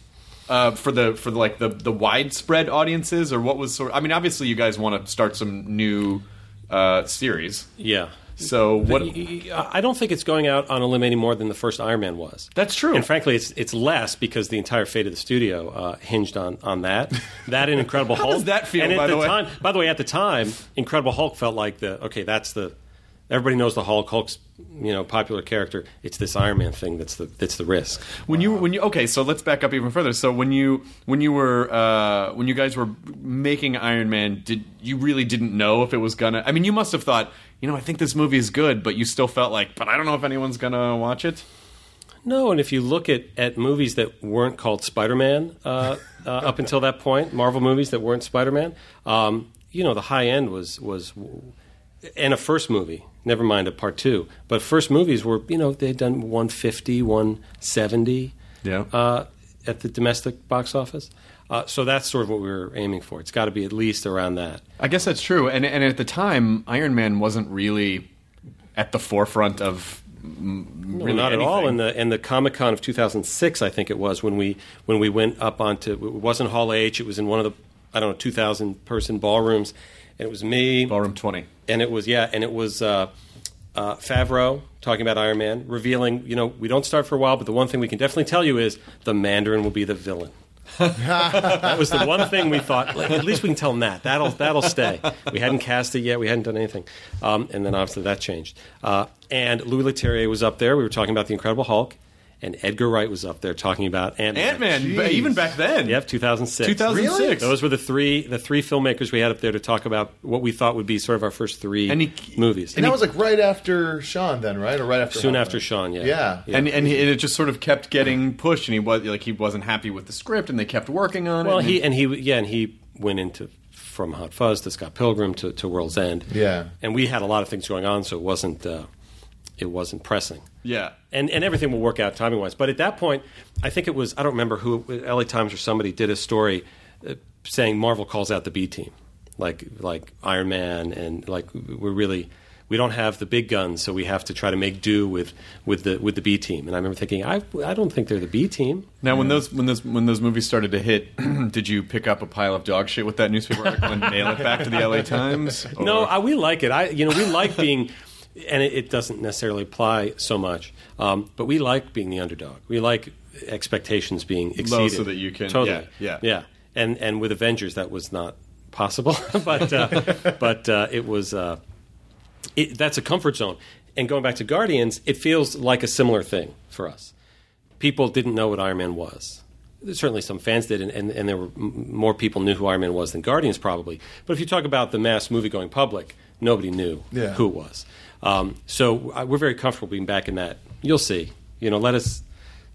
S3: uh, for the for the, like the the widespread audiences, or what was sort? Of, I mean, obviously, you guys want to start some new uh, series.
S6: yeah.
S3: So what?
S6: Y- I don't think it's going out on a limb any more than the first Iron Man was.
S3: That's true.
S6: And frankly, it's it's less because the entire fate of the studio uh, hinged on on that. That and Incredible Hulk.
S3: does that feel,
S6: And at
S3: by the way?
S6: time, by the way, at the time, Incredible Hulk felt like the okay. That's the everybody knows the Hulk. Hulk's you know popular character. It's this Iron Man thing that's the that's the risk.
S3: When you when you okay, so let's back up even further. So when you when you were uh, when you guys were making Iron Man, did you really didn't know if it was gonna? I mean, you must have thought, you know, I think this movie is good, but you still felt like, but I don't know if anyone's gonna watch it.
S6: No, and if you look at, at movies that weren't called Spider Man uh, uh, up until that point, Marvel movies that weren't Spider Man, um, you know, the high end was was, and a first movie. Never mind a part two, but first movies were you know they had done 150, 170
S3: Yeah.
S6: uh, at the domestic box office. Uh, so that's sort of what we were aiming for. It's got to be at least around that.
S3: I guess that's true. And and at the time, Iron Man wasn't really at the forefront of
S6: No,
S3: really
S6: not at all. In the in the Comic Con of 2006, I think it was when we when we went up onto it wasn't Hall H. It was in one of the I don't know 2,000 person ballrooms, and it was me,
S3: Ballroom Twenty.
S6: and it was yeah, and it was uh, uh, Favreau talking about Iron Man, revealing you know we don't start for a while, but the one thing we can definitely tell you is the Mandarin will be the villain. that was the one thing we thought. like, at least we can tell them that. That'll that'll stay. We hadn't cast it yet. We hadn't done anything, um, and then obviously that changed. Uh, and Louis Leterrier was up there. We were talking about the Incredible Hulk, and Edgar Wright was up there talking about Ant Man.
S3: Ant Man, even back then.
S6: Yep, 2006.
S3: 2006. Really?
S6: Those were the three the three filmmakers we had up there to talk about what we thought would be sort of our first three
S3: And he-
S6: movies.
S7: and that was like right after Shaun, then right, or right after
S6: soon
S7: Hawkeye?
S6: after Shaun, yeah.
S7: Yeah.
S3: And and he, it just sort of kept getting pushed, and he was like he wasn't happy with the script, and they kept working on
S6: Well,
S3: it.
S6: Well, he and he yeah, and he went into from Hot Fuzz to Scott Pilgrim to, to World's End.
S7: Yeah.
S6: and we had a lot of things going on, so it wasn't uh, it wasn't pressing.
S3: yeah.
S6: and and everything will work out timing wise. But at that point, I think it was I don't remember who LA Times or somebody did a story uh, saying Marvel calls out the B team, like like Iron Man, and like we're really we don't have the big guns, so we have to try to make do with, with the with the B team. And I remember thinking, I, I don't think they're the B team.
S3: Now, when those when those when those movies started to hit, did you pick up a pile of dog shit with that newspaper article and nail it back to the LA Times?
S6: No, I, we like it. I, you know, we like being, and it, it doesn't necessarily apply so much, um, but we like being the underdog. We like expectations being exceeded, Low
S3: so that you can-
S6: totally,
S3: yeah, yeah.
S6: yeah. And and with Avengers, that was not possible, but uh, but uh, it was. Uh, it, that's a comfort zone. And going back to Guardians, it feels like a similar thing for us. People didn't know what Iron Man was. Certainly, some fans did, and, and, and there were m- more people knew who Iron Man was than Guardians, probably. But if you talk about the mass movie going public, nobody knew
S7: Yeah.
S6: who it was. Um, so I, we're very comfortable being back in that. You'll see. You know, let us.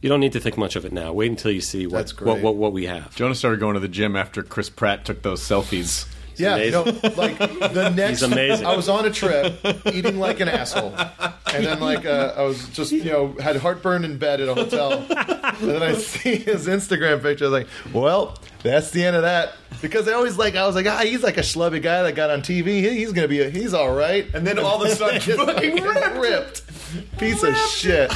S6: You don't need to think much of it now. Wait until you see what
S7: That's
S6: what, what, what we have.
S3: Jonah started going to the gym after Chris Pratt took those selfies.
S7: Yeah, you know, like the next.
S6: He's amazing.
S7: I was on a trip, eating like an asshole, and then like uh, I was just you know had heartburn in bed at a hotel, and then I see his Instagram picture. I was like, well, that's the end of that. Because I always like I was like, ah, he's like a schlubby guy that got on TV. He- He's gonna be a, he's all right.
S3: And then all of a sudden,
S7: Just
S3: fucking ripped.
S7: ripped, piece of shit.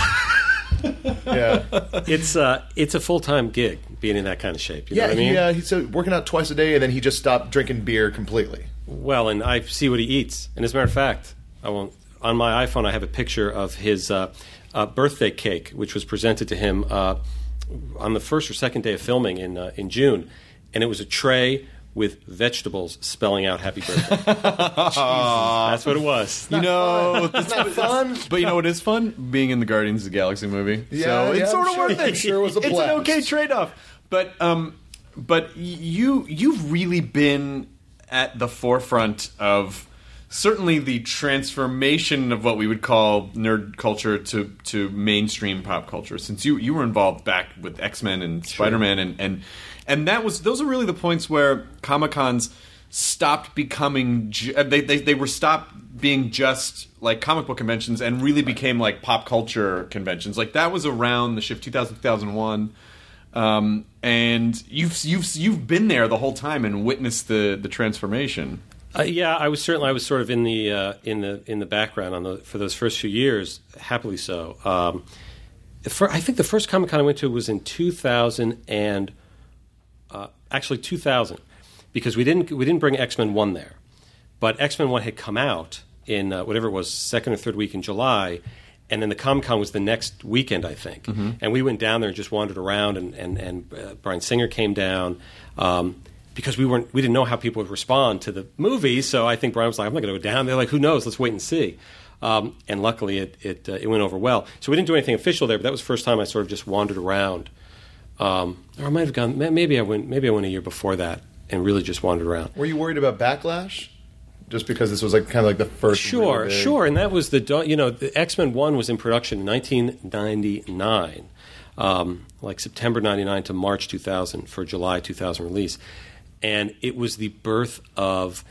S7: Yeah,
S6: It's uh, it's a full time gig being in that kind of shape. You know
S7: yeah.
S6: what I mean?
S7: He, uh, he's uh, working out twice a day, and then he just stopped drinking beer completely.
S6: Well, and I see what he eats. And as a matter of fact, I won't. On my iPhone, I have a picture of his uh, uh, birthday cake, which was presented to him uh, on the first or second day of filming in uh, in June, and it was a tray with vegetables spelling out "Happy Birthday." That's what it was.
S3: You know,
S7: It's not fun.
S3: but you know what is fun? Being in the Guardians of the Galaxy movie.
S7: Yeah,
S3: so it's sort
S7: I'm
S3: of
S7: sure-
S3: worth it.
S7: sure was a blast.
S3: it's an okay trade off. But um, but you you've really been at the forefront of certainly the transformation of what we would call nerd culture to to mainstream pop culture. Since you you were involved back with X Men and Spider Man and and and that was those are really the points where Comic Cons stopped becoming ju- uh, they, they they were stopped being just like comic book conventions and really became like pop culture conventions. Like that was around the shift 2000 2001 um, and you've you've you've been there the whole time and witnessed the the transformation.
S6: Uh, yeah, I was certainly I was sort of in the uh, in the in the background on the for those first few years, happily so. Um, for, I think the first Comic Con I went to was in 2000 and actually 2000 because we didn't we didn't bring X Men One there, but X Men One had come out in uh, whatever it was second or third week in July. And then the Comic Con was the next weekend, I think. And we went down there and just wandered around, and, and, and uh, Bryan Singer came down. Um, because we weren't we didn't know how people would respond to the movie. So I think Bryan was like, I'm not going to go down. They're like, who knows? Let's wait and see. Um, and luckily, it it, uh, it went over well. So we didn't do anything official there, but that was the first time I sort of just wandered around. Um, or I might have gone. Maybe I went. Maybe I went a year before that and really just wandered around.
S7: Were you worried about backlash? Just because this was like kind of like the first.
S6: Sure,
S7: really
S6: sure, and that was the you know the X Men One was in production in 1999, um, like September '99 to March 2000 for July 2000 release, and it was the birth of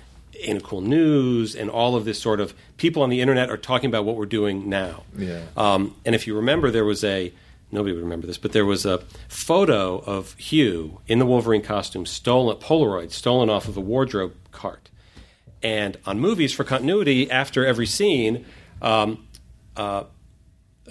S6: in cool news and all of this sort of people on the internet are talking about what we're doing now.
S7: Yeah.
S6: Um, and if you remember, there was a nobody would remember this, but there was a photo of Hugh in the Wolverine costume, stolen Polaroid, stolen off of a wardrobe cart. And on movies, for continuity, after every scene, um, uh,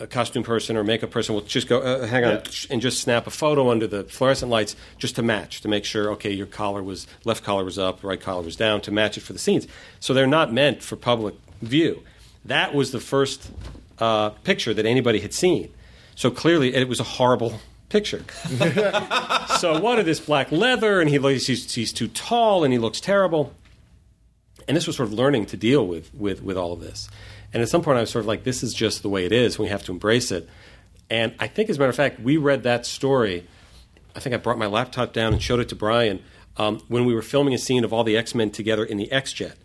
S6: a costume person or makeup person will just go, uh, hang on, and just snap a photo under the fluorescent lights just to match, to make sure, okay, your collar was, left collar was up, right collar was down, to match it for the scenes. So they're not meant for public view. That was the first uh, picture that anybody had seen. So clearly, it was a horrible picture. so what is this black leather, and he looks, he's, he's too tall, and he looks terrible and this was sort of learning to deal with, with, with all of this. And at some point, I was sort of like, this is just the way it is. We have to embrace it. And I think, as a matter of fact, we read that story. I think I brought my laptop down and showed it to Bryan um, when we were filming a scene of all the X Men together in the X Jet.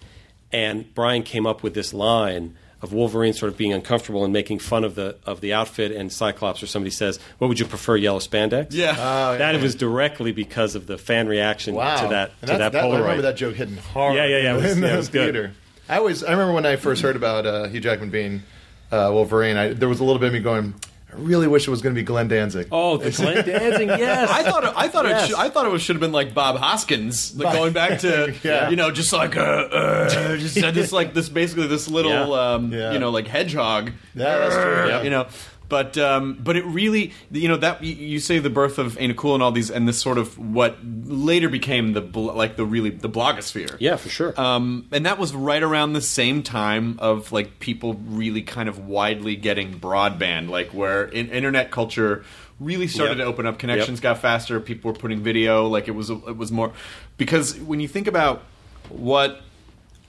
S6: And Bryan came up with this line of Wolverine sort of being uncomfortable and making fun of the of the outfit, and Cyclops or somebody says, "What would you prefer, yellow spandex?"
S3: Yeah.
S7: Oh, yeah.
S6: that was directly because of the fan reaction
S7: Wow.
S6: to that
S7: And
S6: to
S7: that's-
S6: that
S7: I remember that joke hitting hard.
S6: Yeah, yeah, yeah, it was-
S7: in
S6: yeah, it
S7: the
S6: was good.
S7: theater. I always, I remember when I first heard about uh, Hugh Jackman being uh, Wolverine. I, there was a little bit of me going, I really wish it was going to be Glenn Danzig.
S6: Oh, the Glenn Danzig, yes.
S3: I thought it, I thought
S6: Yes.
S3: it should, I thought it should have been like Bob Hoskins, like going back to
S7: Yeah.
S3: you know just like uh, uh just this like this basically this little
S6: Yeah.
S3: um
S7: Yeah.
S3: you know like hedgehog.
S7: Yeah, that's true.
S6: Yeah.
S3: You know. But um, but it really you know that you, say the birth of Cool and all these and this sort of what later became the like the really the blogosphere
S6: yeah, for sure.
S3: um, and that was right around the same time of like people really kind of widely getting broadband, like where in, internet culture really started
S6: Yep.
S3: to open up. Connections
S6: Yep.
S3: got faster. People were putting video. Like it was it was more because when you think about what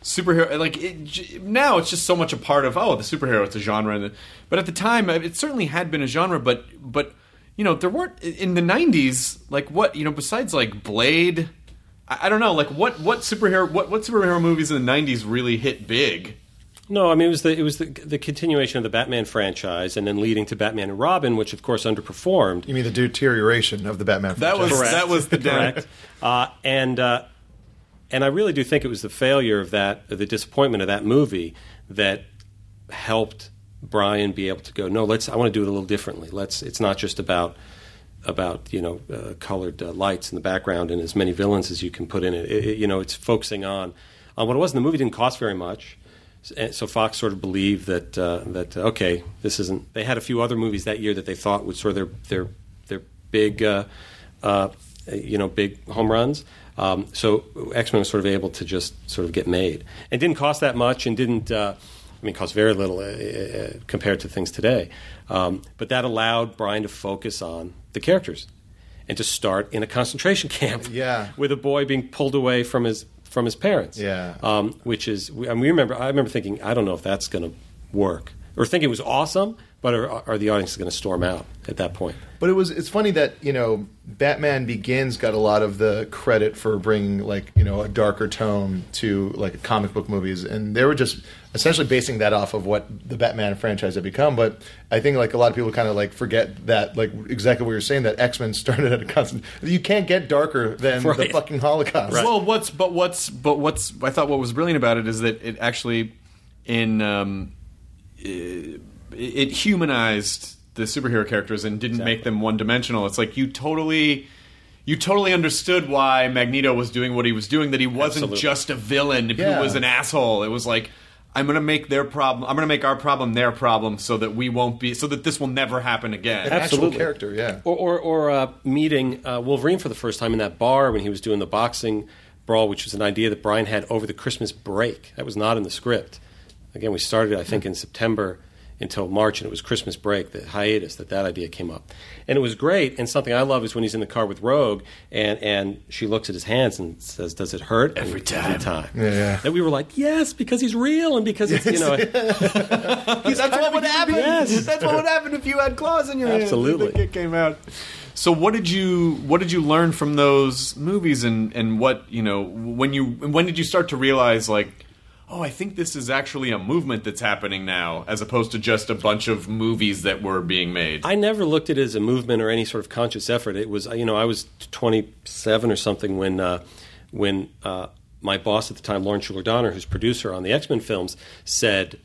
S3: superhero like it, now it's just so much a part of oh the superhero it's a genre and the- but at the time it certainly had been a genre but but you know there weren't in the 90s like what you know besides like blade I, I don't know like what what superhero what what superhero movies in the 90s really hit big
S6: No, I mean it was the it was the, the continuation of the Batman franchise, and then leading to Batman and Robin, which of course underperformed.
S7: You mean the deterioration of the Batman
S3: that was
S7: franchise?
S3: that was the down
S6: Correct. Uh, and uh, and I really do think it was the failure of that, the disappointment of that movie, that helped Bryan be able to go. No, let's. I want to do it a little differently. Let's. It's not just about about you know uh, colored uh, lights in the background and as many villains as you can put in it. It- it- You know, it's focusing on on what it was. And the movie didn't cost very much. So Fox sort of believed that uh, that uh, okay, this isn't. They had a few other movies that year that they thought would sort of their their their big uh, uh, you know big home runs. Um, so X Men was sort of able to just sort of get made. It didn't cost that much, and didn't. Uh, I mean, cost very little uh, uh, compared to things today. Um, but that allowed Bryan to focus on the characters and to start in a concentration camp.
S7: Yeah.
S6: with a boy being pulled away from his from his parents.
S7: Yeah.
S6: um, which is. I mean, we remember. I remember thinking, I don't know if that's going to work, or thinking it was awesome, but are, are the audience going to storm out at that point?
S7: But it was it's funny that you know Batman Begins got a lot of the credit for bringing like you know a darker tone to like comic book movies, and they were just essentially basing that off of what the Batman franchise had become. But I think like a lot of people kind of like forget that like exactly what you're saying that X Men started at a constant. You can't get darker than the fucking Holocaust.
S3: Well, what's but what's but what's I thought what was brilliant about it is that it actually in um, it, it humanized the superhero characters and didn't make them one dimensional. It's like you totally you totally understood why Magneto was doing what he was doing. That he wasn't
S6: Absolutely.
S3: just a villain
S7: Yeah.
S3: who was an asshole. It was like. I'm gonna make their problem. I'm gonna make our problem their problem, so that we won't be, so that this will never happen again.
S7: An actual
S6: Absolutely.
S7: character, yeah.
S6: Or, or, or uh, meeting uh, Wolverine for the first time in that bar when he was doing the boxing brawl, which was an idea that Bryan had over the Christmas break. That was not in the script. Again, we started, I think, in September until March, and it was Christmas break, the hiatus, that that idea came up. And it was great. And something I love is when he's in the car with Rogue, and, and she looks at his hands and says, "Does it hurt?"
S3: Every time.
S6: Every time.
S7: Yeah, yeah.
S6: And we were like, "Yes, because he's real, and because it's you know."
S3: That's what would happen.
S6: Yes.
S3: That's what would happen if you had claws in your
S6: Absolutely.
S3: hands. The kid came out. So what did you what did you learn from those movies and and what you know when you when did you start to realize like oh I think this is actually a movement that's happening now as opposed to just a bunch of movies that were being made.
S6: I never looked at it as a movement or any sort of conscious effort. It was, you know, I was 27 or something when uh, when uh, my boss at the time, Lauren Shuler Donner, who's producer on the X Men films, said,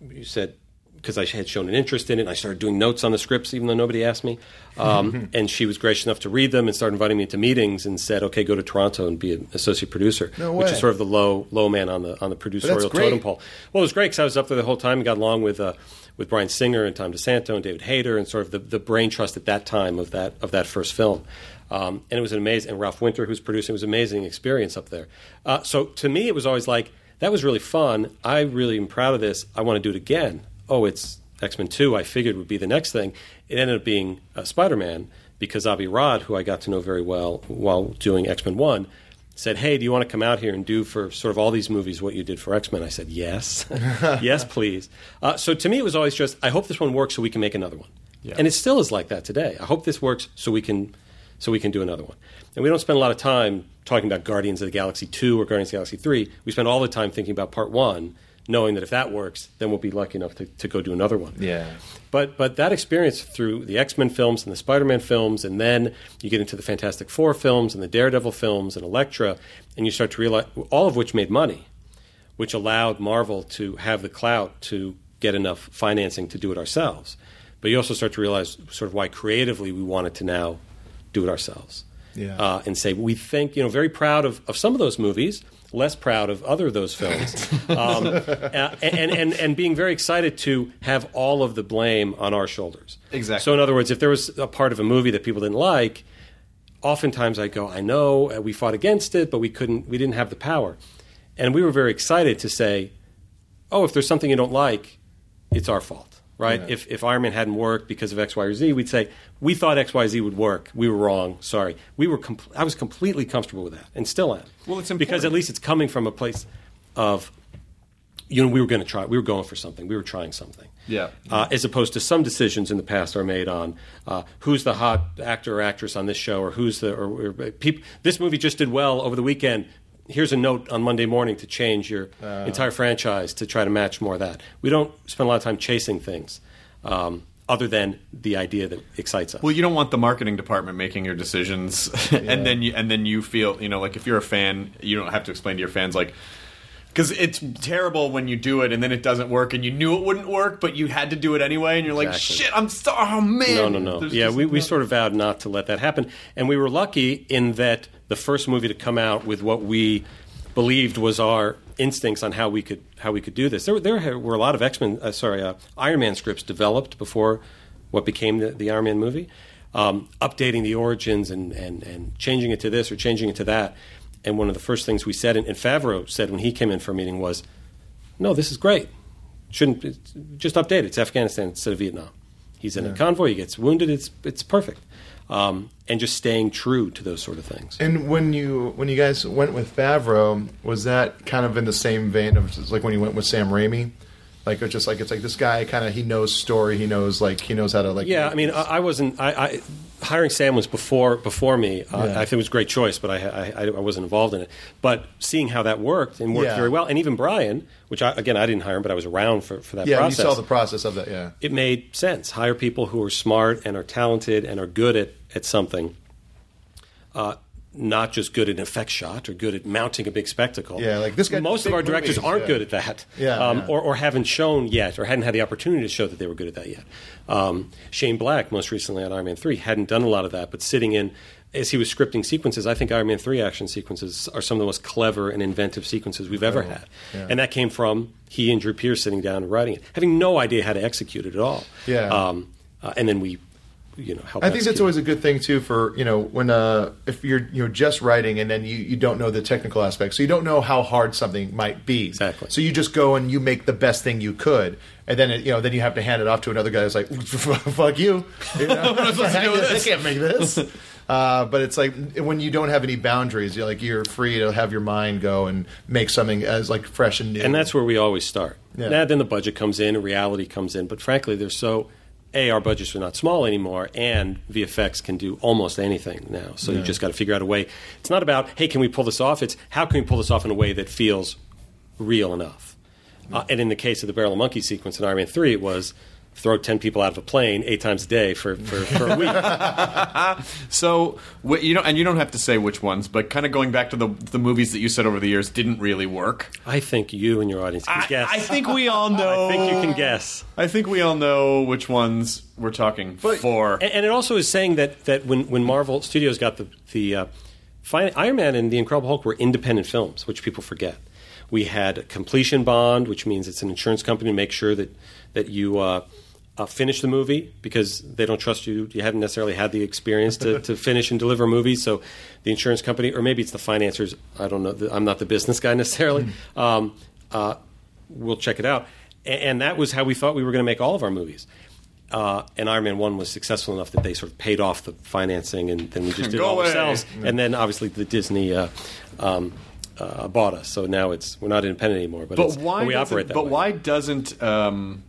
S6: "You said." Because I had shown an interest in it, and I started doing notes on the scripts, even though nobody asked me. Um, and she was gracious enough to read them and started inviting me to meetings, and said, "Okay, go to Toronto and be an associate producer,"
S7: No
S6: which is sort of the low low man on the on the producerial totem pole. Well, it was great because I was up there the whole time and got along with uh, with Bryan Singer and Tom DeSanto and David Hayter and sort of the, the brain trust at that time of that of that first film. Um, and it was an amazing. And Ralph Winter, who's producing, it was an amazing experience up there. Uh, so to me, it was always like that was really fun. I really am proud of this. I want to do it again. Oh, it's X Men Two. I figured would be the next thing. It ended up being uh, Spider Man because Avi Arad, who I got to know very well while doing X Men One said, "Hey, do you want to come out here and do for sort of all these movies what you did for X Men?" I said, "Yes, yes, please." Uh, so to me, it was always just, "I hope this one works so we can make another one," and it still is like that today. I hope this works so we can so we can do another one. And we don't spend a lot of time talking about Guardians of the Galaxy two or Guardians of the Galaxy three. We spend all the time thinking about Part one, knowing that if that works, then we'll be lucky enough to, to go do another one.
S7: Yeah.
S6: But but that experience through the X Men films and the Spider Man films, and then you get into the Fantastic Four films and the Daredevil films and Elektra, and you start to realize all of which made money, which allowed Marvel to have the clout to get enough financing to do it ourselves. but you also start to realize sort of why creatively we wanted to now do it ourselves.
S7: Yeah.
S6: Uh, and say we think you know very proud of, of some of those movies, less proud of other of those films, um, and, and and being very excited to have all of the blame on our shoulders.
S3: Exactly.
S6: So in other words, if there was a part of a movie that people didn't like, oftentimes I go, I know uh, we fought against it, but we couldn't, we didn't have the power, and we were very excited to say, oh, if there's something you don't like, it's our fault. Right? If, if Iron Man hadn't worked because of X, Y, or Z, we'd say we thought X, Y, Z would work. We were wrong. Sorry. We were. Com- I was completely comfortable with that, and still am.
S3: Well, it's important.
S6: because at least it's coming from a place of, you know, we were going to try. We were going for something. We were trying something.
S3: Yeah.
S6: Uh, as opposed to some decisions in the past are made on uh, who's the hot actor or actress on this show, or who's the or, or peop- this movie just did well over the weekend. Here's a note on Monday morning to change your entire franchise to try to match more of that. We don't spend a lot of time chasing things, um, other than the idea that excites us.
S3: Well, you don't want the marketing department making your decisions, and then you and then you feel you know like if you're a fan, you don't have to explain to your fans like because it's terrible when you do it and then it doesn't work and you knew it wouldn't work, but you had to do it anyway, and you're like, shit, I'm so oh man.
S6: No, no, no.
S3: There's
S6: Yeah, we, we sort of vowed not to let that happen. And we were lucky in that the first movie to come out with what we believed was our instincts on how we could how we could do this. There, were- there were a lot of X Men, uh, sorry, uh, Iron Man scripts developed before what became the, the Iron Man movie, um, updating the origins and, and, and changing it to this or changing it to that. And one of the first things we said, and, and Favreau said when he came in for a meeting was, "No, this is great. Shouldn't just update it. It's Afghanistan instead of Vietnam." He's in a convoy. He gets wounded. It's it's perfect, um, and just staying true to those sort of things.
S7: And when you when you guys went with Favreau, was that kind of in the same vein of like when you went with Sam Raimi? Like it's just like it's like this guy kind of he knows story, he knows like he knows how to like
S6: Yeah, I mean, I, I wasn't. I, I hiring Sam was before before me. Uh,
S7: Yeah.
S6: I think it was a great choice, but I, I I wasn't involved in it. But seeing how that worked and worked
S7: Yeah.
S6: very well, and even Bryan, which I, again I didn't hire him, but I was around for, for that
S7: yeah,
S6: process.
S7: you saw the process of that. Yeah,
S6: it made sense. Hire people who are smart and are talented and are good at, at something, uh, not just good at an effect shot or good at mounting a big spectacle.
S7: Yeah, like this guy
S6: Most of our directors
S7: movies,
S6: aren't
S7: yeah.
S6: good at that,
S7: Yeah,
S6: um,
S7: yeah.
S6: Or, or haven't shown yet, or hadn't had the opportunity to show that they were good at that yet. Um, Shane Black, most recently on Iron Man three, hadn't done a lot of that, but sitting in. As he was scripting sequences, I think Iron Man 3 action sequences are some of the most clever and inventive sequences we've ever had.
S7: yeah.
S6: And that came from he and Drew Pearce sitting down and writing it, having no idea how to execute it at all.
S7: Yeah.
S6: Um, uh, and then we, you know, help.
S7: I think that's always a good thing too for you know when uh if you're you're just writing and then you, you don't know the technical aspects, so you don't know how hard something might be.
S6: Exactly.
S7: So you just go and you make the best thing you could, and then it, you know then you have to hand it off to another guy who's like, "Fuck you," you know?
S3: I supposed to do with
S7: I
S3: this?
S7: can't make this. Uh, but it's like when you don't have any boundaries, you're like you're free to have your mind go and make something as like fresh and new.
S6: and that's where we always start.
S7: Yeah.
S6: Now, then the budget comes in, and reality comes in. But frankly, they're so. A, our budgets are not small anymore, and VFX can do almost anything now. So you just got to figure out a way. It's not about, hey, can we pull this off? It's how can we pull this off in a way that feels real enough? Uh, and in the case of the Barrel of Monkey sequence in Iron Man 3, it was throw 10 people out of a plane eight times a day for, for, for a week.
S3: So wh- you know, and you don't have to say which ones, but kind of going back to the the movies that you said over the years didn't really work.
S6: I think you and your audience can
S3: I,
S6: guess.
S3: I think we all know.
S6: I think you can guess.
S3: I think we all know which ones we're talking for.
S6: And, and it also is saying that, that when, when Marvel Studios got the, the uh, fin- Iron Man and the Incredible Hulk were independent films, which people forget. We had a completion bond, which means it's an insurance company to make sure that, that you uh, uh, finish the movie because they don't trust you. You haven't necessarily had the experience to, to finish and deliver movies. So the insurance company, or maybe it's the financiers, I don't know, I'm not the business guy necessarily, um, uh, we'll check it out. A- And that was how we thought we were going to make all of our movies. Uh, and Iron Man 1 was successful enough that they sort of paid off the financing and then we just did it all
S3: away.
S6: ourselves. And then obviously the Disney uh, um, uh, bought us. So now it's we're not independent anymore. But,
S3: but
S6: it's,
S3: why?
S6: but we operate that
S3: But
S6: way.
S3: why doesn't? Um,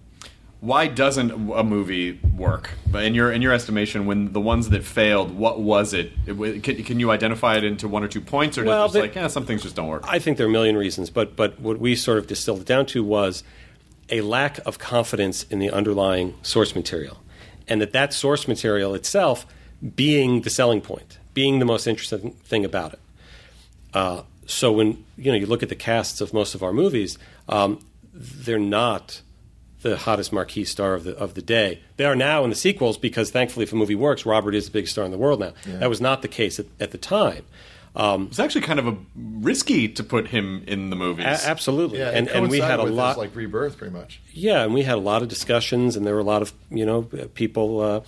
S3: why doesn't a movie work? But in your in your estimation, when the ones that failed, what was it? It Can, can you identify it into one or two points, or
S6: Well,
S3: just like yeah, some things just don't work?
S6: I think there are a million reasons, but but what we sort of distilled it down to was a lack of confidence in the underlying source material, and that that source material itself being the selling point, being the most interesting thing about it. Uh, so when you know you look at the casts of most of our movies, um, they're not the hottest marquee star of the of the day. They are now in the sequels because thankfully, if a movie works, Robert is the biggest star in the world now. That was not the case at, at the time. Um,
S3: It's actually kind of a risky to put him in the movies.
S6: a- absolutely,
S7: Yeah,
S6: and and we had a
S7: with his,
S6: lot.
S7: like rebirth, pretty much.
S6: Yeah, and we had a lot of discussions, and there were a lot of you know people, uh,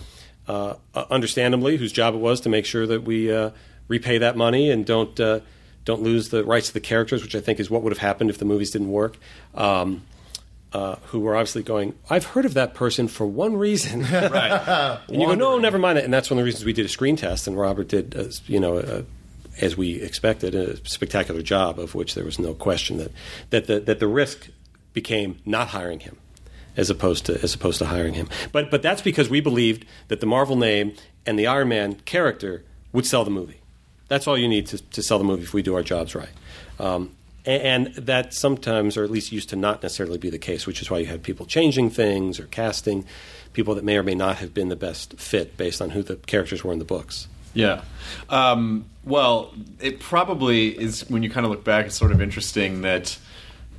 S6: uh, understandably, whose job it was to make sure that we uh, repay that money and don't uh, don't lose the rights to the characters, which I think is what would have happened if the movies didn't work. Um, uh, who were obviously going, I've heard of that person for one reason.
S3: right.
S6: And you go, no, never mind that. And that's one of the reasons we did a screen test, and Robert did, uh, you know, uh, as we expected, a spectacular job, of which there was no question that that the, that the risk became not hiring him, as opposed to as opposed to hiring him. But but that's because we believed that the Marvel name and the Iron Man character would sell the movie. That's all you need to, to sell the movie if we do our jobs right. Um, and, that sometimes, or at least used to not necessarily be the case, which is why you had people changing things or casting people that may or may not have been the best fit based on who the characters were in the books.
S3: Yeah. Um, well, it probably is when you kind of look back. It's sort of interesting that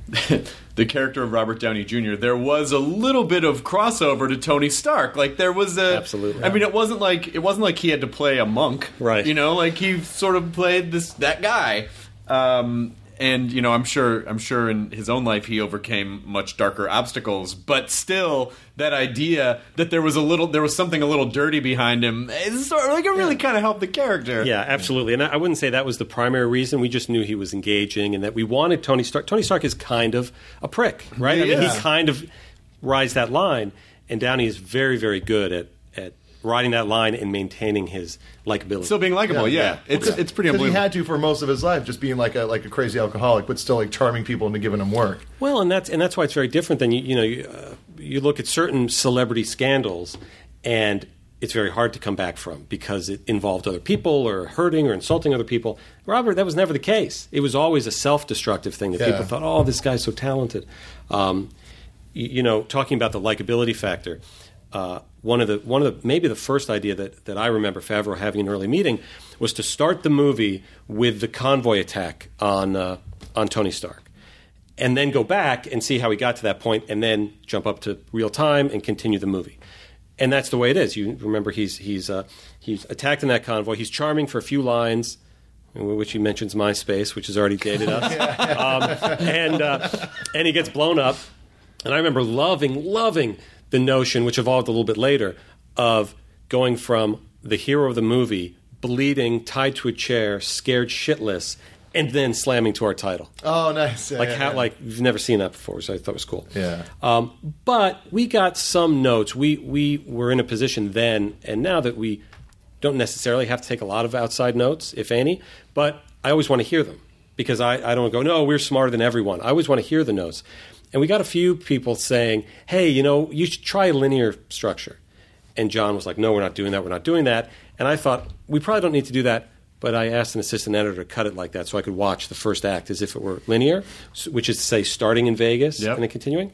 S3: the character of Robert Downey Jr. There was a little bit of crossover to Tony Stark. Like there was a
S6: Absolutely.
S3: I mean, it wasn't like it wasn't like he had to play a monk,
S6: Right.
S3: You know, like he sort of played this that guy. Um, and you know, I'm sure I'm sure in his own life he overcame much darker obstacles, but still, that idea that there was a little there was something a little dirty behind him, is sort of like it really kind of helped the character.
S6: Yeah, absolutely. And I wouldn't say that was the primary reason. We just knew he was engaging and that we wanted Tony Stark. Tony Stark is kind of a prick, right? I mean,
S3: Yeah.
S6: he kind of rides that line, and Downey is very, very good at, at riding that line and maintaining his likability.
S3: Still being likable, yeah.
S6: Yeah.
S3: It's it's pretty
S7: Because he had to for most of his life, just being like a like a crazy alcoholic, but still like charming people into giving them work.
S6: Well, and that's and that's why it's very different than you you know you, uh, you look at certain celebrity scandals, and it's very hard to come back from because it involved other people or hurting or insulting other people. Robert, that was never the case. It was always a self-destructive thing that
S7: Yeah.
S6: people thought, "Oh, this guy's so talented." Um, you, you know, talking about the likability factor. Uh, one of the one of the maybe the first idea that, that I remember Favreau having in an early meeting was to start the movie with the convoy attack on uh, on Tony Stark and then go back and see how he got to that point, and then jump up to real time and continue the movie. And that's the way it is. You remember he's he's uh, he's attacked in that convoy. He's charming for a few lines, in which he mentions MySpace, which has already dated us, um, and uh, and he gets blown up. And I remember loving loving the notion, which evolved a little bit later, of going from the hero of the movie bleeding, tied to a chair, scared shitless, and then slamming to our title
S7: Oh, nice. Yeah,
S6: like
S7: yeah,
S6: how
S7: yeah.
S6: like you've never seen that before, so I thought it was cool.
S7: Yeah.
S6: Um, but we got some notes. We we were in a position then, and now that we don't necessarily have to take a lot of outside notes, if any. But I always want to hear them because I, I don't go, no, we're smarter than everyone. I always want to hear the notes. And we got a few people saying, hey, you know, you should try a linear structure. And John was like, no, we're not doing that. We're not doing that. And I thought, we probably don't need to do that. But I asked an assistant editor to cut it like that so I could watch the first act as if it were linear, which is to say, starting in Vegas
S3: Yep.
S6: and then continuing.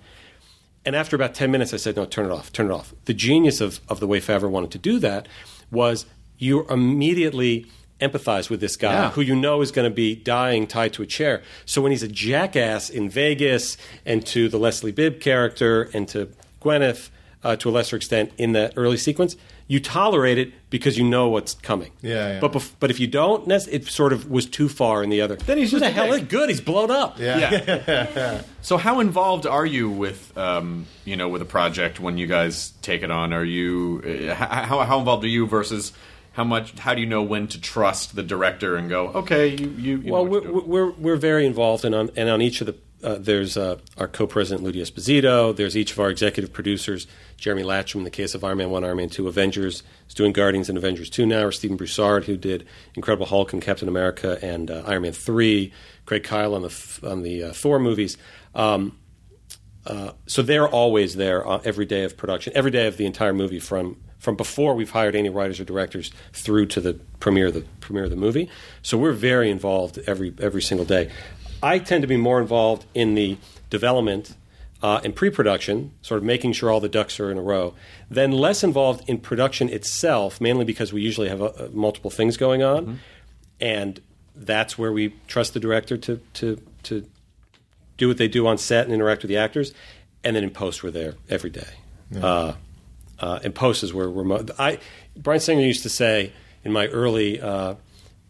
S6: And after about 10 minutes, I said, no, turn it off, turn it off. The genius of, of the way Favreau wanted to do that was you immediately empathize with this guy
S3: Yeah.
S6: who you know is going to be dying tied to a chair. So when he's a jackass in Vegas and to the Leslie Bibb character and to Gwyneth uh, to a lesser extent in that early sequence, you tolerate it because you know what's coming.
S7: Yeah, yeah.
S6: But bef- but if you don't, it sort of was too far in the other.
S3: Then he's just a
S6: hell
S3: of
S6: is good? He's blown up.
S3: Yeah. yeah. so how involved are you with um, you know with a project when you guys take it on? Are you uh, how how involved are you versus how much? How do you know when to trust the director and go okay you you, you
S6: well, we're, we're we're very involved, and on and on each of the uh, there's uh, our co-president Lou D'Esposito. There's each of our executive producers, Jeremy Latcham in the case of Iron Man One, Iron Man Two, Avengers is doing Guardians and Avengers Two now, or Stephen Broussard who did Incredible Hulk and Captain America and uh, Iron Man Three, Craig Kyle on the th- on the uh, Thor movies. Um, uh, so they're always there uh, every day of production, every day of the entire movie from from before we've hired any writers or directors through to the premiere of the premiere of the movie. So we're very involved every every single day. I tend to be more involved in the development uh, and pre-production, sort of making sure all the ducks are in a row. Then less involved in production itself, mainly because we usually have uh, multiple things going on, and that's where we trust the director to to to do what they do on set and interact with the actors. and then in post we're there every day. Uh, uh, and post is where we're. Mo- I Bryan Singer used to say in my early. Uh,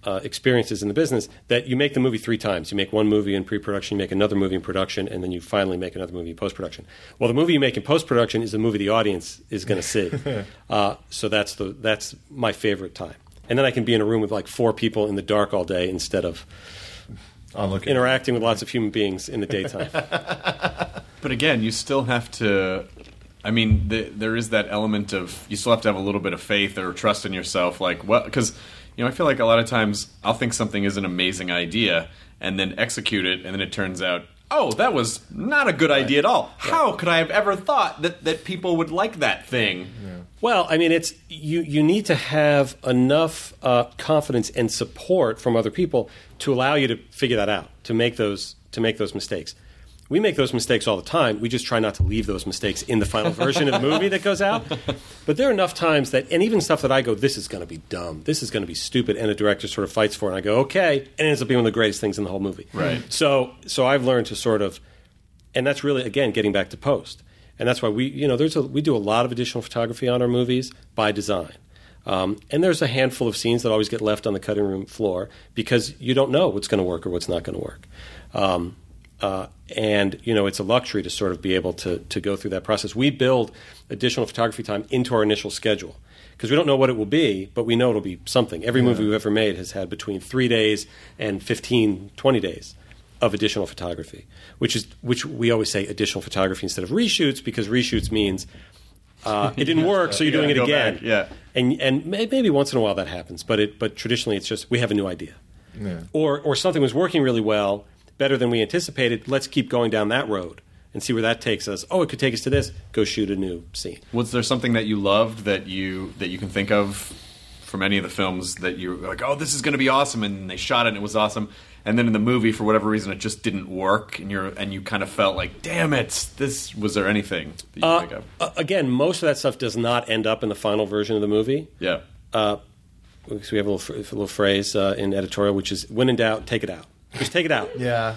S6: uh, experiences in the business that you make the movie three times. You make one movie in pre-production, you make another movie in production, and then you finally make another movie in post-production. Well, the movie you make in post-production is the movie the audience is going to see. uh, so that's the that's my favorite time. And then I can be in a room with like four people in the dark all day instead of
S7: looking.
S6: interacting with lots of human beings in the daytime.
S3: But again, you still have to. I mean, the, there is that element of you still have to have a little bit of faith or trust in yourself. Like, what? Because you know, I feel like a lot of times I'll think something is an amazing idea and then execute it, and then it turns out, oh, that was not a good idea at all. How could I have ever thought that that people would like that thing?
S6: Well, I mean, it's you. You need to have enough uh, confidence and support from other people to allow you to figure that out, to make those to make those mistakes. We make those mistakes all the time. We just try not to leave those mistakes in the final version of the movie that goes out. But there are enough times that, and even stuff that I go, this is going to be dumb, this is going to be stupid, and a director sort of fights for it, and I go, okay, and it ends up being one of the greatest things in the whole movie.
S3: Right.
S6: So, so I've learned to sort of and that's really again getting back to post and that's why we you know there's a, we do a lot of additional photography on our movies by design um, and there's a handful of scenes that always get left on the cutting room floor because you don't know what's going to work or what's not going to work um, uh, and you know it's a luxury to sort of be able to to go through that process. We build additional photography time into our initial schedule because we don't know what it will be but we know it'll be something. Every movie we've ever made has had between three days and 15 20 days of additional photography, which is which we always say additional photography instead of reshoots because reshoots means uh, it didn't work, so you're
S3: Yeah,
S6: doing it again.
S3: back, yeah.
S6: and and may- maybe once in a while that happens, but it but traditionally it's just we have a new idea, or or something was working really well, better than we anticipated. Let's keep going down that road and see where that takes us. Oh, it could take us to this. Go shoot a new scene.
S3: Was there something that you loved that you that you can think of from any of the films that you were like, oh, this is going to be awesome, and they shot it and it was awesome, and then in the movie for whatever reason it just didn't work, and you're and you kind of felt like, damn it, this was there anything that you
S6: Uh,
S3: think of?
S6: uh, again, most of that stuff does not end up in the final version of the movie.
S3: Yeah,
S6: uh, so we have a little, a little phrase uh, in editorial, which is "when in doubt, take it out." Just take it out.
S7: Yeah.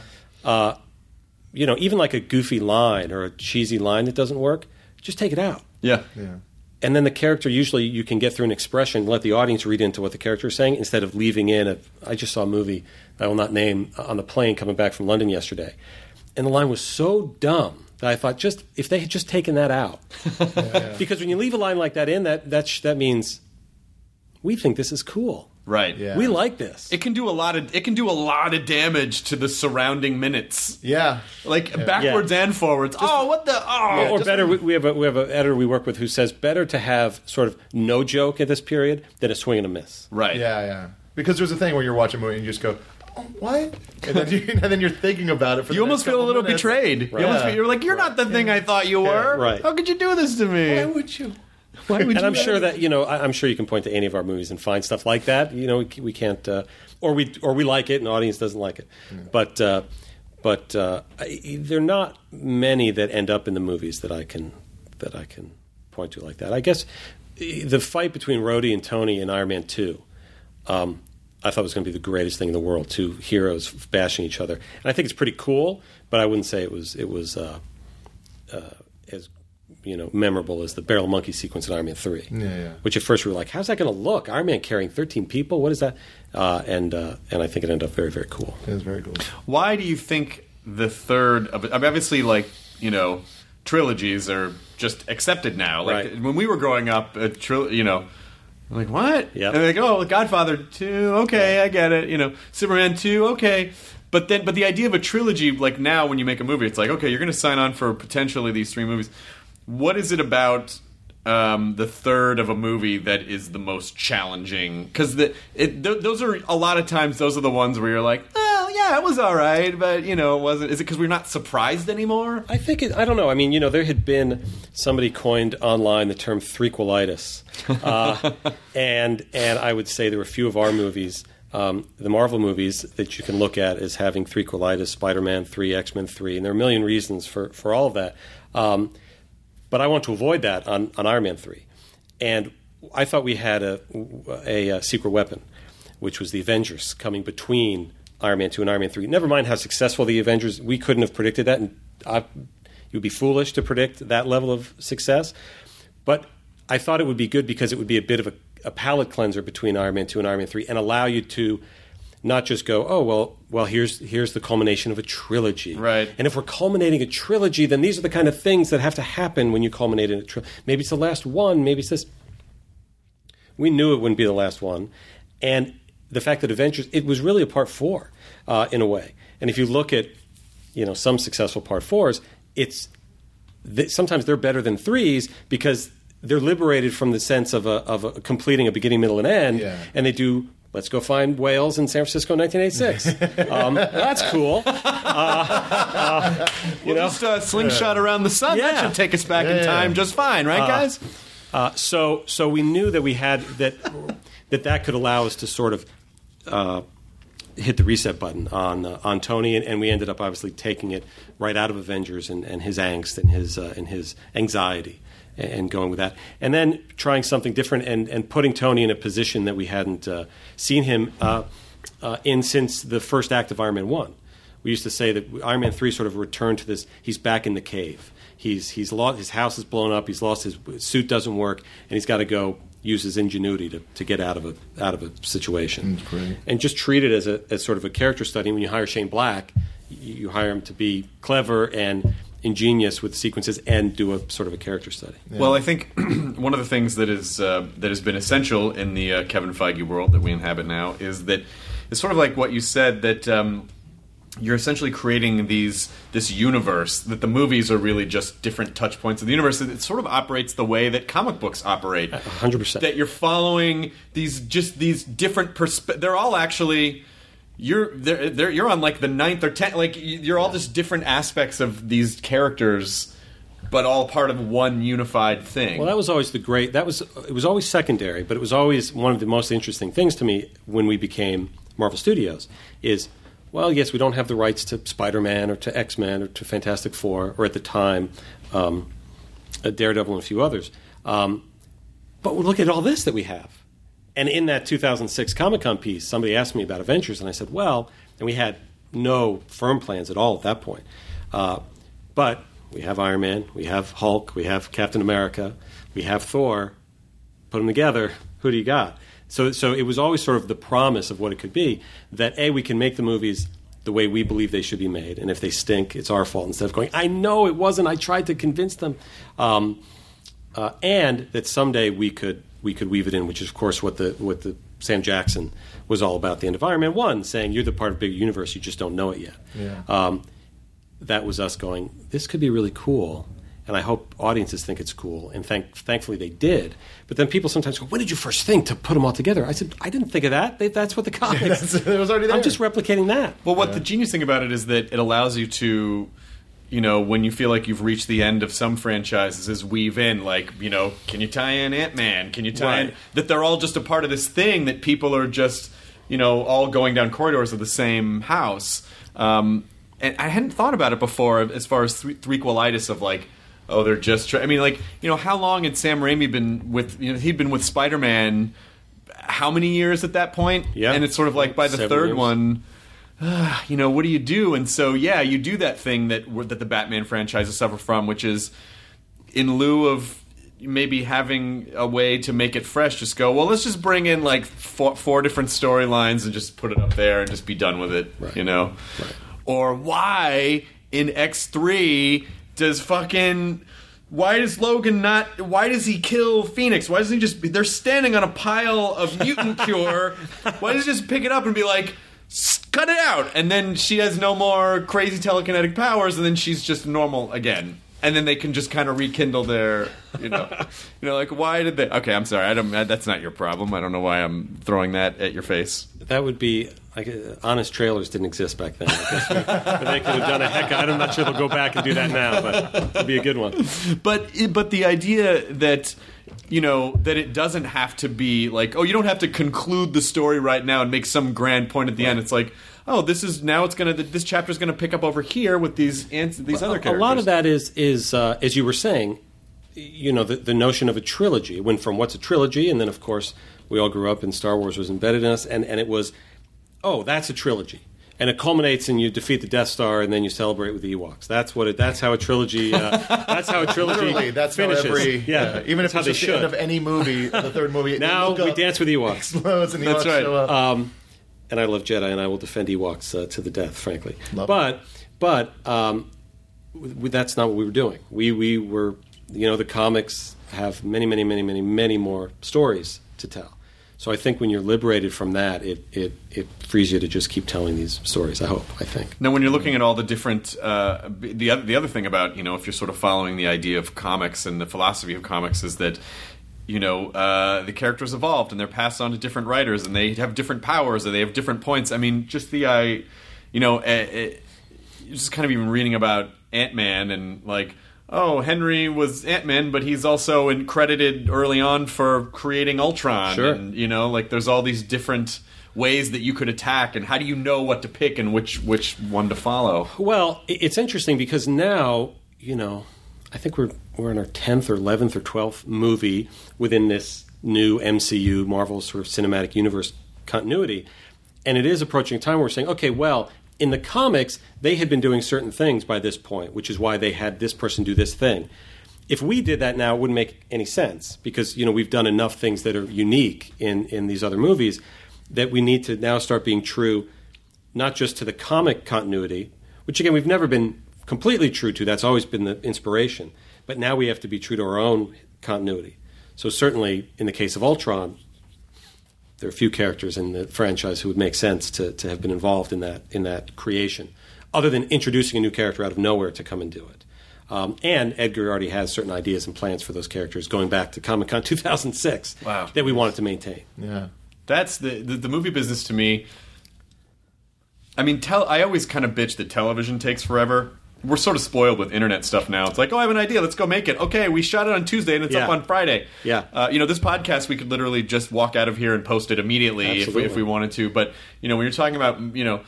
S6: You know, even like a goofy line or a cheesy line that doesn't work, just take it out.
S3: yeah,
S7: Yeah.
S6: And then the character usually you can get through an expression, let the audience read into what the character is saying instead of leaving in. A, I just saw a movie I will not name uh, on the plane coming back from London yesterday, and the line was so dumb that I thought just if they had just taken that out, because when you leave a line like that in, that that sh- that means we think this is cool.
S3: Right.
S7: Yeah.
S6: We like this.
S3: It can do a lot of it can do a lot of damage to the surrounding minutes,
S7: Yeah.
S3: like backwards and forwards. oh, what the? Oh,
S6: or
S3: just-
S6: better, we we have a, we have an editor we work with who says better to have sort of no joke at this period than a swing and a miss.
S3: right.
S7: Yeah, yeah. Because there's a thing where you're watching a movie and you just go, oh, what? And then, you, and then you're thinking about it for
S3: You
S7: the
S3: almost
S7: next
S3: feel a little
S7: minutes.
S3: betrayed.
S6: Right.
S3: You almost
S7: Yeah.
S3: feel, you're like, you're not the thing I thought you were.
S6: Right.
S3: How could you do this to me?
S7: Why would you?
S3: Why would
S6: and I'm sure that you know I, I'm sure you can point to any of our movies and find stuff like that. You know, we, we can't, uh, or we or we like it and the audience doesn't like it, but uh, but uh, I, there are not many that end up in the movies that I can that I can point to like that. I guess eh, the fight between Rhodey and Tony in Iron Man Two. Um, I thought was going to be the greatest thing in the world. Two heroes bashing each other, and I think it's pretty cool. But I wouldn't say it was it was uh, uh, as you know memorable as the barrel monkey sequence in Iron Man Three.
S7: Yeah, yeah.
S6: Which at first we were like, "How's that going to look? Iron Man carrying thirteen people? What is that?" Uh, and uh, and I think it ended up very very cool.
S7: It was very cool.
S3: Why do you think the third of? I mean, obviously, like you know, trilogies are just accepted now. Like
S6: Right.
S3: when we were growing up, a tril- you know. I'm like what?
S6: Yeah.
S3: And they're like, oh, Godfather two, okay, I get it. You know, Superman two, okay. But then, but the idea of a trilogy, like now, when you make a movie, it's like, okay, you're going to sign on for potentially these three movies. What is it about um, the third of a movie that is the most challenging? Because th- those are a lot of times those are the ones where you're like, well, yeah, it was all right, but you know, it wasn't. Is it because we're not surprised anymore?
S6: I think it, I don't know. I mean, you know, there had been somebody coined online the term threequelitis, uh, and and I would say there were a few of our movies, um, the Marvel movies, that you can look at as having threequelitis: Spider-Man three, X-Men three, and there are a million reasons for for all of that. Um, but I want to avoid that on, on Iron Man three, and I thought we had a, a, a secret weapon, which was the Avengers coming between Iron Man two and Iron Man three. Never mind how successful the Avengers. We couldn't have predicted that, and I, you'd be foolish to predict that level of success. But I thought it would be good because it would be a bit of a, a palate cleanser between Iron Man 2 and Iron Man 3 and allow you to not just go, oh well, well here's here's the culmination of a trilogy,
S3: Right.
S6: And if we're culminating a trilogy, then these are the kind of things that have to happen when you culminate in a trilogy. Maybe it's the last one, maybe it's this. We knew it wouldn't be the last one, and the fact that Avengers it was really a part four uh, in a way. And if you look at you know some successful part fours, it's th- sometimes they're better than threes because they're liberated from the sense of a, of a completing a beginning, middle, and end,
S7: Yeah.
S6: and they do. Let's go find whales in San Francisco in 1986. um, that's cool. Uh, uh, you know,
S3: Just a slingshot around the sun. That
S6: Yeah.
S3: should take us back in
S7: Yeah.
S3: time just fine, right, guys?
S6: Uh, so so we knew that we had that that that could allow us to sort of uh, hit the reset button on uh, on Tony, and, and we ended up obviously taking it right out of Avengers and, and his angst and his uh, and his anxiety. And going with that, and then trying something different, and, and putting Tony in a position that we hadn't uh, seen him uh, uh, in since the first act of Iron Man One. We used to say that Iron Man Three sort of returned to this. He's back in the cave. He's he's lost his house is blown up. He's lost his suit doesn't work, and he's got to go use his ingenuity to, to get out of a out of a situation.
S7: great.
S6: And just treat it as a as sort of a character study. When you hire Shane Black, you hire him to be clever and ingenious with sequences and do a sort of a character study.
S3: Well, I think one of the things that is uh, that has been essential in the uh, Kevin Feige world that we inhabit now is that it's sort of like what you said that um, you're essentially creating these this universe that the movies are really just different touch points of the universe. It sort of operates the way that comic books operate.
S6: 100%.
S3: That you're following these just these different perspe- They're all actually you're they're, they're, you're on like the ninth or tenth. Like you're all just different aspects of these characters, but all part of one unified thing.
S6: Well, that was always the great. That was it was always secondary, but it was always one of the most interesting things to me when we became Marvel Studios. Is well, yes, we don't have the rights to Spider-Man or to X-Men or to Fantastic Four, or at the time, um, uh, Daredevil and a few others. Um, but look at all this that we have. And in that 2006 Comic Con piece, somebody asked me about Avengers, and I said, well, and we had no firm plans at all at that point. Uh, but we have Iron Man, we have Hulk, we have Captain America, we have Thor. Put them together, who do you got? So, so it was always sort of the promise of what it could be that A, we can make the movies the way we believe they should be made, and if they stink, it's our fault instead of going, I know it wasn't, I tried to convince them. Um, uh, and that someday we could we could weave it in, which is of course what the what the Sam Jackson was all about. The end of Iron Man One, saying you're the part of a big universe, you just don't know it yet.
S7: Yeah.
S6: Um, that was us going. This could be really cool, and I hope audiences think it's cool. And thank, thankfully they did. But then people sometimes go, "When did you first think to put them all together?" I said, "I didn't think of that. They, that's what the comics.
S7: it was already there.
S6: I'm just replicating that."
S3: Well, what the genius thing about it is that it allows you to, you know, when you feel like you've reached the end of some franchises, is weave in like, you know, can you tie in Ant Man? Can you tie in that they're all just a part of this thing that people are just, you know, all going down corridors of the same house. Um, and I hadn't thought about it before as far as three, threequelitis of like. Oh, they're just. Try- I mean, like you know, how long had Sam Raimi been with? You know, he'd been with Spider Man. How many years at that point?
S6: Yeah.
S3: and it's sort of like by the
S6: Seven
S3: third
S6: years.
S3: one, Ah, you know, what do you do? And so, yeah, you do that thing that that the Batman franchises suffer from, which is in lieu of maybe having a way to make it fresh, just go, well, let's just bring in like four, four different storylines and just put it up there and just be done with it, you know? Or why in X3 does fucking. Why does Logan not? Why does he kill Phoenix? Why doesn't he just? They're standing on a pile of mutant cure. Why does he just pick it up and be like, "S- cut it out? And then she has no more crazy telekinetic powers, and then she's just normal again. And then they can just kind of rekindle their, you know, you know, like why did they? Okay, I'm sorry. I don't. That's not your problem. I don't know why I'm throwing that at your face.
S6: That would be like uh, honest trailers didn't exist back then. I guess but they could have done a heck. I'm not sure they'll go back and do that now, but it'd be a good one.
S3: but but the idea that you know that it doesn't have to be like oh you don't have to conclude the story right now and make some grand point at the end it's like oh this is now it's gonna this chapter's gonna pick up over here with these ans- these other
S6: characters a lot of that is is uh, as you were saying, you know, the, the notion of a trilogy. It went from what's a trilogy, and then of course we all grew up and Star Wars was embedded in us, and, and it was, oh, that's a trilogy. And it culminates and you defeat the Death Star, and then you celebrate with the Ewoks. That's what it. That's how a trilogy. Uh, that's how a trilogy
S7: Literally, that's
S6: finishes.
S7: how every
S6: yeah,
S7: even
S6: that's
S7: if it's
S6: they
S7: just the
S6: should.
S7: end of any movie, the third movie.
S6: now we
S7: up,
S6: dance with Ewoks.
S7: explodes and the
S3: That's
S7: Ewoks
S3: right.
S7: show up.
S6: Um, and I love Jedi, and I will defend Ewoks uh, to the death, frankly.
S7: Love
S6: but but um, w- w- that's not what we were doing. We we were, you know, the comics have many many many many many more stories to tell. So I think when you're liberated from that, it it it frees you to just keep telling these stories. I hope. I think.
S3: Now, when you're looking at all the different, uh, the other the other thing about you know if you're sort of following the idea of comics and the philosophy of comics is that you know uh, the characters evolved and they're passed on to different writers and they have different powers and they have different points. I mean, just the I, you know, uh, uh, just kind of even reading about Ant Man and like. Oh, Henry was Ant Man, but he's also in credited early on for creating Ultron.
S6: Sure.
S3: And, you know, like there's all these different ways that you could attack, and how do you know what to pick and which which one to follow?
S6: Well, it's interesting because now, you know, I think we're we're in our tenth or eleventh or twelfth movie within this new MCU Marvel sort of cinematic universe continuity, and it is approaching a time where we're saying, okay, well, in the comics they had been doing certain things by this point, which is why they had this person do this thing. If we did that now, it wouldn't make any sense because you know we've done enough things that are unique in in these other movies that we need to now start being true not just to the comic continuity, which again we've never been completely true to. That's always been the inspiration. But now we have to be true to our own continuity. So certainly in the case of Ultron, there are a few characters in the franchise who would make sense to, to have been involved in that in that creation, other than introducing a new character out of nowhere to come and do it. Um, and Edgar already has certain ideas and plans for those characters going back to Comic Con 2006
S3: Wow.
S6: that we wanted to maintain.
S7: yeah.
S3: That's the, the the movie business to me. I mean, tell I always kind of bitch that television takes forever. We're sort of spoiled with internet stuff now. It's like, oh, I have an idea. Let's go make it. Okay, we shot it on Tuesday and it's up on Friday.
S6: Yeah.
S3: Uh, you know, this podcast we could literally just walk out of here and post it immediately if we, if we wanted to. But you know, when you're talking about you know,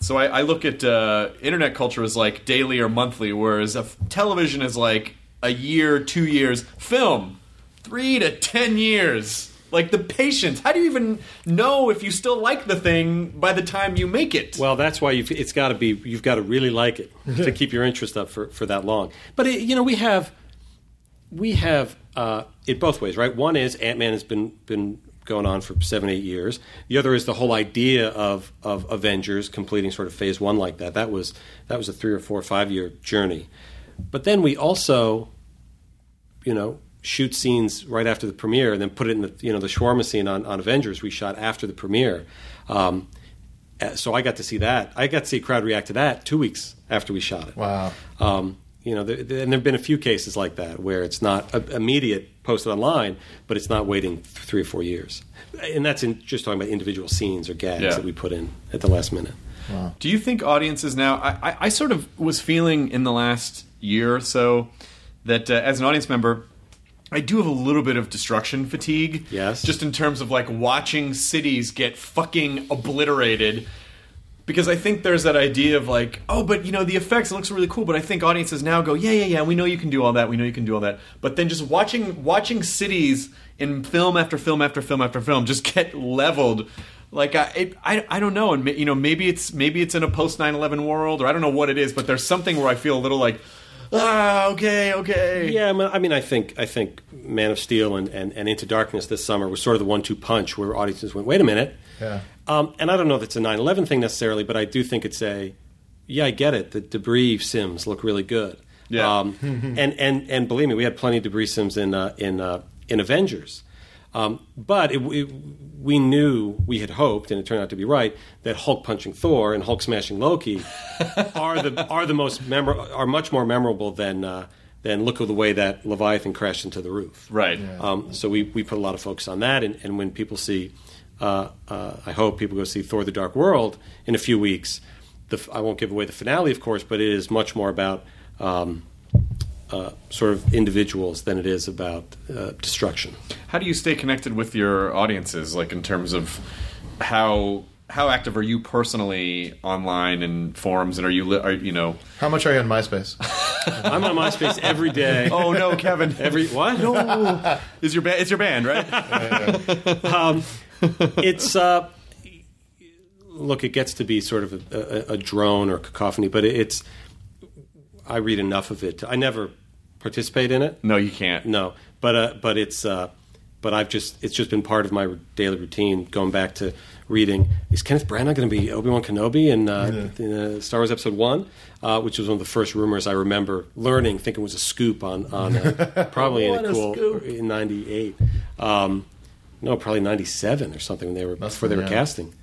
S3: so I, I look at uh, internet culture as like daily or monthly, whereas f- television is like a year, two years. Film, three to ten years. Like the patience. How do you even know if you still like the thing by the time you make it?
S6: Well, that's why you've, it's got to be you've got to really like it to keep your interest up for, for that long. But it, you know, we have we have uh, it both ways, right? One is Ant Man has been been going on for seven eight years. The other is the whole idea of of Avengers completing sort of phase one like that. That was that was a three or four or five year journey. But then we also, you know, shoot scenes right after the premiere and then put it in the you know the shawarma scene on, on Avengers we shot after the premiere. Um, uh, so I got to see that. I got to see a crowd react to that two weeks after we shot it.
S7: Wow.
S6: Um, you know, there, there- and there have been a few cases like that where it's not uh, immediate posted online, but it's not waiting th- three or four years. And that's in, just talking about individual scenes or gags
S3: Yeah.
S6: that we put in at the last minute. Wow.
S3: Do you think audiences now? I, I, I sort of was feeling in the last year or so that uh, as an audience member, I do have a little bit of destruction fatigue.
S6: Yes.
S3: Just in terms of like watching cities get fucking obliterated. Because I think there's that idea of like, oh, but you know, the effects it looks really cool. But I think audiences now go, yeah, yeah, yeah, we know you can do all that. We know you can do all that. But then just watching watching cities in film after film after film after film just get leveled. Like I, it, I, I don't know, and you know, maybe it's maybe it's in a post 9/11 world, or I don't know what it is, but there's something where I feel a little like, ah, okay, okay,
S6: Yeah, I mean, I think I think Man of Steel and, and, and Into Darkness this summer was sort of the one-two punch where audiences went, "Wait a minute,"
S7: Yeah.
S6: um, and I don't know if it's a 9/11 thing necessarily, but I do think it's a, yeah, I get it. The debris sims look really good.
S3: Yeah.
S6: um, and and and believe me, we had plenty of debris sims in uh, in uh, in Avengers. Um, but it, it, we knew, we had hoped, and it turned out to be right, that Hulk punching Thor and Hulk smashing Loki are the are the most memor- are much more memorable than uh, than look at the way that Leviathan crashed into the roof.
S3: right.
S6: Um, so we, we put a lot of focus on that, and, and when people see, uh, uh, I hope people go see Thor: The Dark World in a few weeks. The, f- I won't give away the finale, of course, but it is much more about um, uh, sort of individuals than it is about uh, destruction.
S3: How do you stay connected with your audiences, like in terms of how how active are you personally online and forums, and are you li- are you know?
S7: How much are you on MySpace?
S6: I'm on MySpace every day.
S3: Oh no, Kevin!
S6: Every what?
S3: is your ba- it's your band, right?
S6: it's uh, look, it gets to be sort of a, a, a drone or cacophony, but it's. I read enough of it. I never participate in it.
S3: No, you can't.
S6: No, but uh, but it's uh, but I've just it's just been part of my daily routine. Going back to reading, is Kenneth Branagh going to be Obi Wan Kenobi in, uh, in uh, Star Wars Episode One, uh, which was one of the first rumors I remember learning, thinking was a scoop on on uh, probably in
S7: What
S6: a
S7: a
S6: cool
S7: scoop.
S6: in '98. Um, no, probably '97 or something when they were
S7: Must
S6: before they
S7: be,
S6: were
S7: yeah.
S6: casting.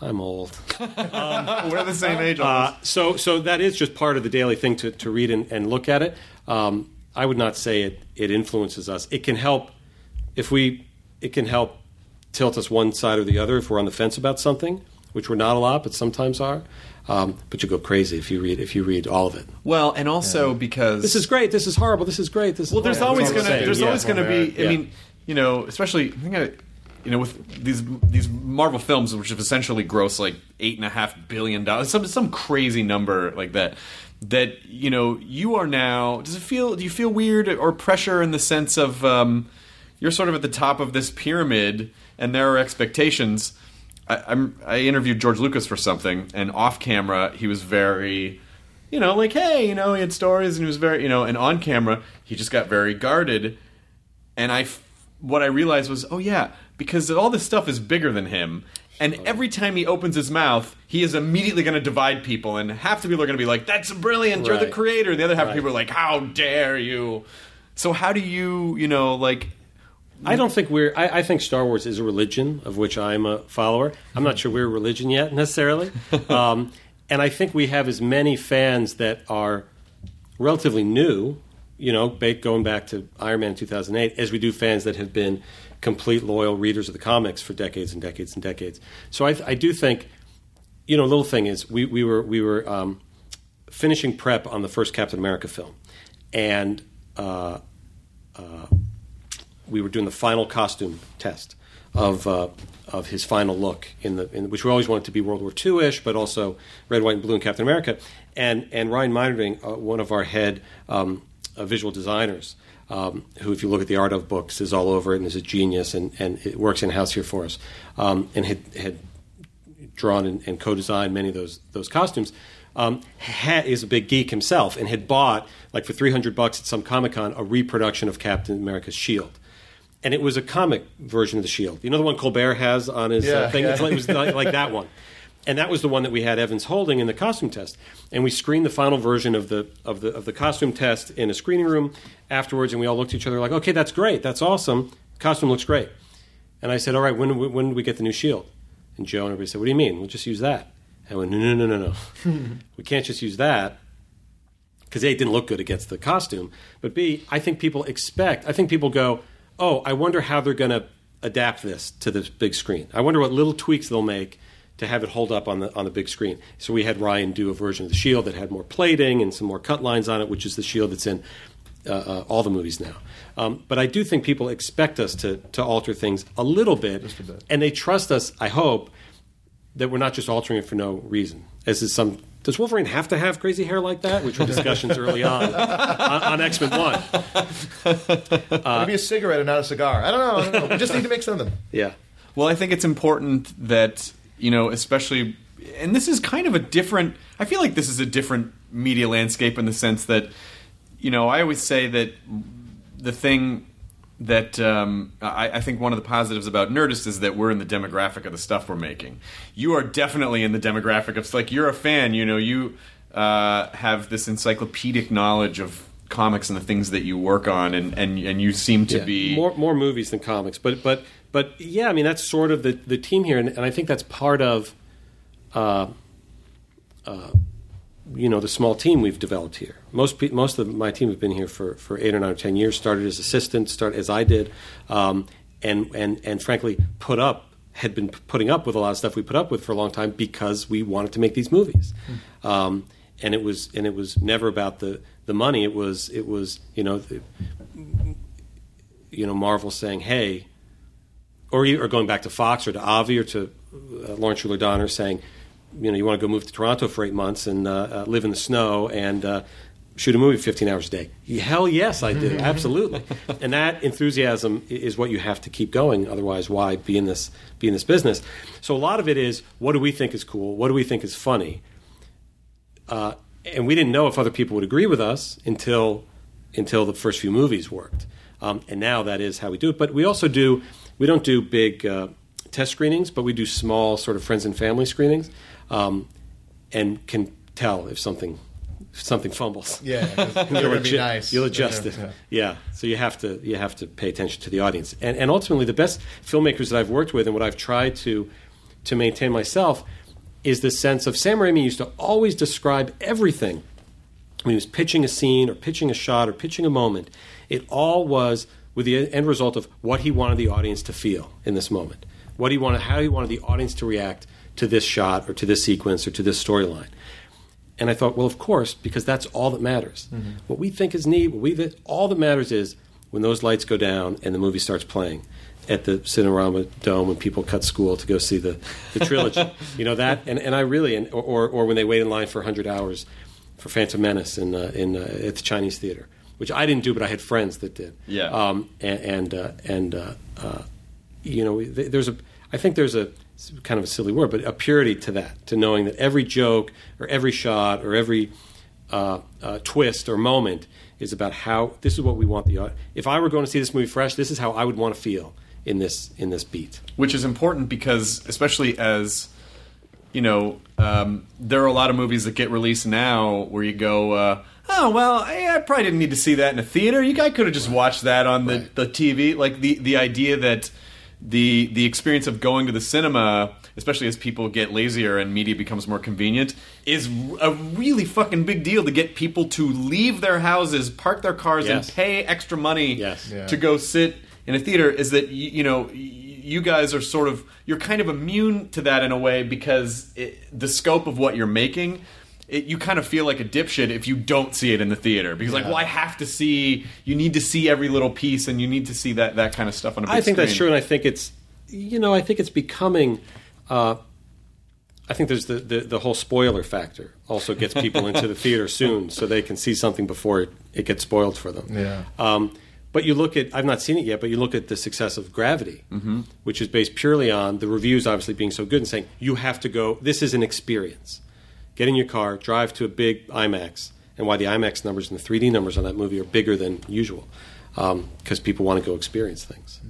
S6: I'm old.
S3: We're the same age.
S6: Uh, so, so that is just part of the daily thing to, to read and, and look at it. Um, I would not say it, it influences us. It can help if we. It can help tilt us one side or the other if we're on the fence about something, which we're not a lot, but sometimes are. Um, but you go crazy if you read if you read all of it.
S3: well, and also because
S6: This is great. This is horrible. This is great. This is
S3: Well, there's
S6: horrible.
S3: always gonna there's
S6: Yeah.
S3: always gonna be. I
S6: Yeah.
S3: mean, you know, especially I think I, you know, with these these Marvel films, which have essentially grossed like eight and a half billion dollars, some some crazy number like that. That you know, you are now. Does it feel? Do you feel weird or pressure in the sense of um, you're sort of at the top of this pyramid, and there are expectations. I, I interviewed George Lucas for something, and off camera, he was very you know, like, hey, you know, he had stories and he was very, you know, and on camera, he just got very guarded. And I, what I realized was, oh yeah, because all this stuff is bigger than him. And every time he opens his mouth, he is immediately going to divide people. And half the people are going to be like, that's brilliant, you're the
S6: Right.
S3: creator. And the other half of
S6: Right.
S3: people are like, how dare you? So how do you, you know, like,
S6: I don't think we're. I, I think Star Wars is a religion of which I'm a follower. I'm not sure we're a religion yet necessarily, um, and I think we have as many fans that are relatively new. You know, ba- going back to Iron Man 2008, as we do fans that have been complete loyal readers of the comics for decades and decades and decades. So I, I do think, you know, a little thing is we, we were we were um, finishing prep on the first Captain America film, and. Uh, we were doing the final costume test of uh, of his final look in the in, which we always wanted to be World War II ish, but also red, white, and blue in Captain America. And and Ryan Meinerding, uh, one of our head um, uh, visual designers, um, who if you look at the art of books is all over it and is a genius and and it works in house here for us, um, and had had drawn and, and co-designed many of those those costumes. Um, ha- is a big geek himself and had bought like for 300 bucks at some Comic Con a reproduction of Captain America's shield, and it was a comic version of the shield. You know the one Colbert has on his
S7: Yeah,
S6: uh, thing.
S7: yeah.
S6: It's like, it was like, like that one, and that was the one that we had Evans holding in the costume test. And we screened the final version of the of the of the costume test in a screening room afterwards, and we all looked at each other like, "Okay, that's great. That's awesome. Costume looks great." And I said, "All right, when when do we get the new shield?" And Joe and everybody said, "What do you mean? We'll just use that." And I went, "No, no, no, no, no. we can't just use that." because A, it didn't look good against the costume, but B, I think people expect, I think people go, oh, I wonder how they're going to adapt this to this big screen. I wonder what little tweaks they'll make to have it hold up on the on the big screen. So we had Ryan do a version of the Shield that had more plating and some more cut lines on it, which is the Shield that's in uh, uh, all the movies now. Um, but I do think people expect us to to alter things a little bit, and they trust us. I hope that we're not just altering it for no reason. As is some. Does Wolverine have to have crazy hair like that? Which were discussions early on on, on X Men One.
S7: Maybe a cigarette and not a cigar. I don't know. I don't know. We just need to make something.
S6: Yeah.
S3: Well, I think it's important that, you know, especially, and this is kind of a different, I feel like this is a different media landscape in the sense that, you know, I always say that the thing that um, I, I think one of the positives about Nerdist is that we're in the demographic of the stuff we're making. You are definitely in the demographic of, like, you're a fan, you know, you uh, have this encyclopedic knowledge of comics and the things that you work on, and, and, and you seem to
S6: Yeah.
S3: be.
S6: more more movies than comics, but but but yeah, I mean that's sort of the the team here, and, and I think that's part of, uh, uh, you know, the small team we've developed here. Most pe- most of my team have been here for for eight or nine or ten years. Started as assistants, start as I did, um, and and and frankly, put up had been putting up with a lot of stuff we put up with for a long time because we wanted to make these movies. Um, and it was and it was never about the the money. It was it was you know the, you know Marvel saying, "Hey," or or going back to Fox or to Avi or to uh, Lauren Shuler Donner saying, "You know, you want to go move to Toronto for eight months and uh, uh, live in the snow and." Uh, shoot a movie 15 hours a day? Hell yes, I do. Absolutely. and that enthusiasm is what you have to keep going. Otherwise, why be in this be in this business? So a lot of it is what do we think is cool? What do we think is funny? Uh, and we didn't know if other people would agree with us until until the first few movies worked. Um, and now that is how we do it. But we also do we don't do big uh, test screenings, but we do small sort of friends and family screenings, um, and can tell if something if something fumbles.
S7: Yeah,
S6: You'll adju-
S7: nice.
S6: You'll adjust it.
S7: yeah.
S6: Yeah. So you have to you have to pay attention to the audience. And and ultimately the best filmmakers that I've worked with and what I've tried to to maintain myself is this sense of Sam Raimi used to always describe everything when he was pitching a scene or pitching a shot or pitching a moment. It all was with the end result of what he wanted the audience to feel in this moment. What he wanted how he wanted the audience to react to this shot or to this sequence or to this storyline. And I thought, well, of course, because that's all that matters. What we think is neat, what we all that matters is when those lights go down and the movie starts playing at the Cinerama Dome when people cut school to go see the, the trilogy. you know that, and, and I really, and, or, or when they wait in line for 100 hours for Phantom Menace in, uh, in, uh, at the Chinese theater, which I didn't do, but I had friends that did.
S3: Yeah.
S6: Um, and and, uh, and uh, uh, you know, there's a, I think there's a kind of a silly word, but a purity to that, to knowing that every joke or every shot or every uh, uh, twist or moment is about how this is what we want the. If I were going to see this movie fresh, this is how I would want to feel in this in this beat.
S3: which is important because especially as you know um, there are a lot of movies that get released now where you go uh, oh well I, I probably didn't need to see that in a theater you guys could have just watched that on the, the tv like the, the idea that the the experience of going to the cinema especially as people get lazier and media becomes more convenient is a really fucking big deal to get people to leave their houses park their cars
S6: Yes.
S3: and pay extra money
S6: Yes.
S7: Yeah.
S3: to go sit in a theater is that y- you know you guys are sort of you're kind of immune to that in a way because it, the scope of what you're making it, you kind of feel like a dipshit if you don't see it in the theater because like well I have to see you need to see every little piece and you need to see that that kind of stuff on a big
S6: I think that's true, and I think it's you know I think it's becoming. Uh, I think there's the, the the whole spoiler factor also gets people into the theater soon, so they can see something before it, it gets spoiled for them.
S7: Yeah.
S6: Um, but you look at I've not seen it yet, but you look at the success of Gravity,
S3: Mm-hmm.
S6: which is based purely on the reviews obviously being so good and saying you have to go. This is an experience. Get in your car, drive to a big IMAX, and why the IMAX numbers and the 3D numbers on that movie are bigger than usual because people want to go experience things.